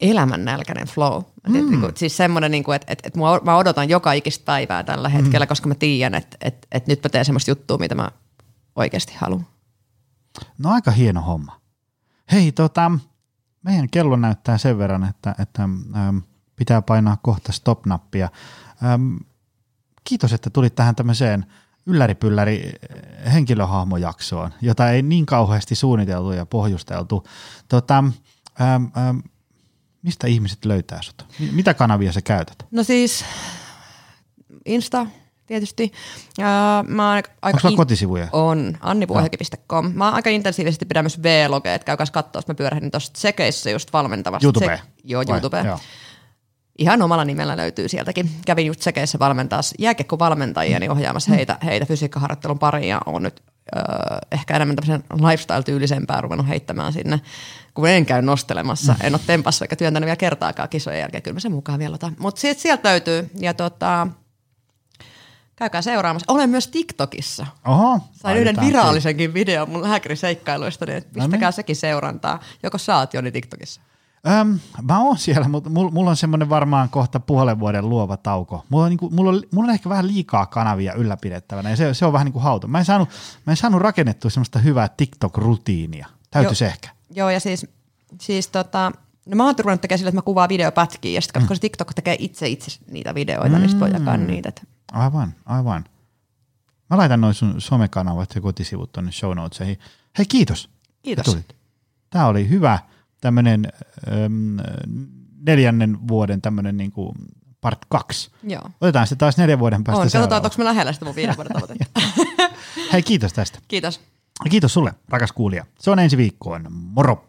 elämännälkäinen flow. Mm. Et, niin kuin, siis semmoinen, niin että, että, että mä odotan joka ikistä päivää tällä hetkellä, mm. koska mä tiedän, että, että, että nyt mä teen semmoista juttua, mitä mä oikeasti haluan. No aika hieno homma. Hei, tota, meidän kello näyttää sen verran, että, että ähm, pitää painaa kohta stop-nappia. Ähm, kiitos, että tulit tähän tämmöiseen ylläripylläri henkilöhahmojaksoon, jota ei niin kauheasti suunniteltu ja pohjusteltu. Tota, äm, äm, mistä ihmiset löytää sut? Mitä kanavia sä käytät? No siis Insta tietysti. Uh, mä oon aika Onko in- kotisivuja? On, annipuohjelki.com. Mä oon aika intensiivisesti pidän myös V-logeja, että käykää katsoa, mä pyörähdin tuossa Tsekeissä just valmentavasti. YouTube? Se, joo, YouTube. Vai, joo. Ihan omalla nimellä löytyy sieltäkin. Kävin just Tsekeissä valmentaa jääkiekko-valmentajia, niin ohjaamassa heitä, heitä fysiikkaharjoittelun pariin ja on nyt öö, ehkä enemmän tämmöisen lifestyle-tyylisempää ruvennut heittämään sinne, kun en käy nostelemassa. En ole tempassa eikä työntänyt vielä kertaakaan kisojen jälkeen. Kyllä mä sen mukaan vielä otan. Mutta sieltä löytyy. Ja tota, Käykää seuraamassa. Olen myös TikTokissa. Oho, Sain yhden virallisenkin videon mun lääkäriseikkailuista, niin pistäkää no niin. sekin seurantaa. Joko saat Joni TikTokissa? Öm, mä oon siellä, mutta mulla on semmoinen varmaan kohta puolen vuoden luova tauko. Mulla on, niinku, mulla on, mulla on ehkä vähän liikaa kanavia ylläpidettävänä ja se, se on vähän niin kuin hauto. Mä en saanut, mä en saanut rakennettua semmoista hyvää TikTok-rutiinia. Täytyisi jo, ehkä. Joo ja siis, siis tota, no mä oon ruvennut tekemään sillä, että mä kuvaan videopätkiä ja sitten mm. kun se TikTok tekee itse itse niitä videoita, mm. niin sitten voi jakaa niitä. Aivan, aivan. Mä laitan noin sun somekanavat ja kotisivut tonne show notesihin. Hei kiitos. Kiitos. Tämä oli hyvä tämmöinen neljännen vuoden tämmöinen niinku part kaksi. Joo. Otetaan sitten taas neljän vuoden päästä On, katsotaan, onko me lähellä sitä mun viiden vuoden tavoitetta. Hei, kiitos tästä. Kiitos. Kiitos sulle, rakas kuulija. Se on ensi viikkoon. Moro!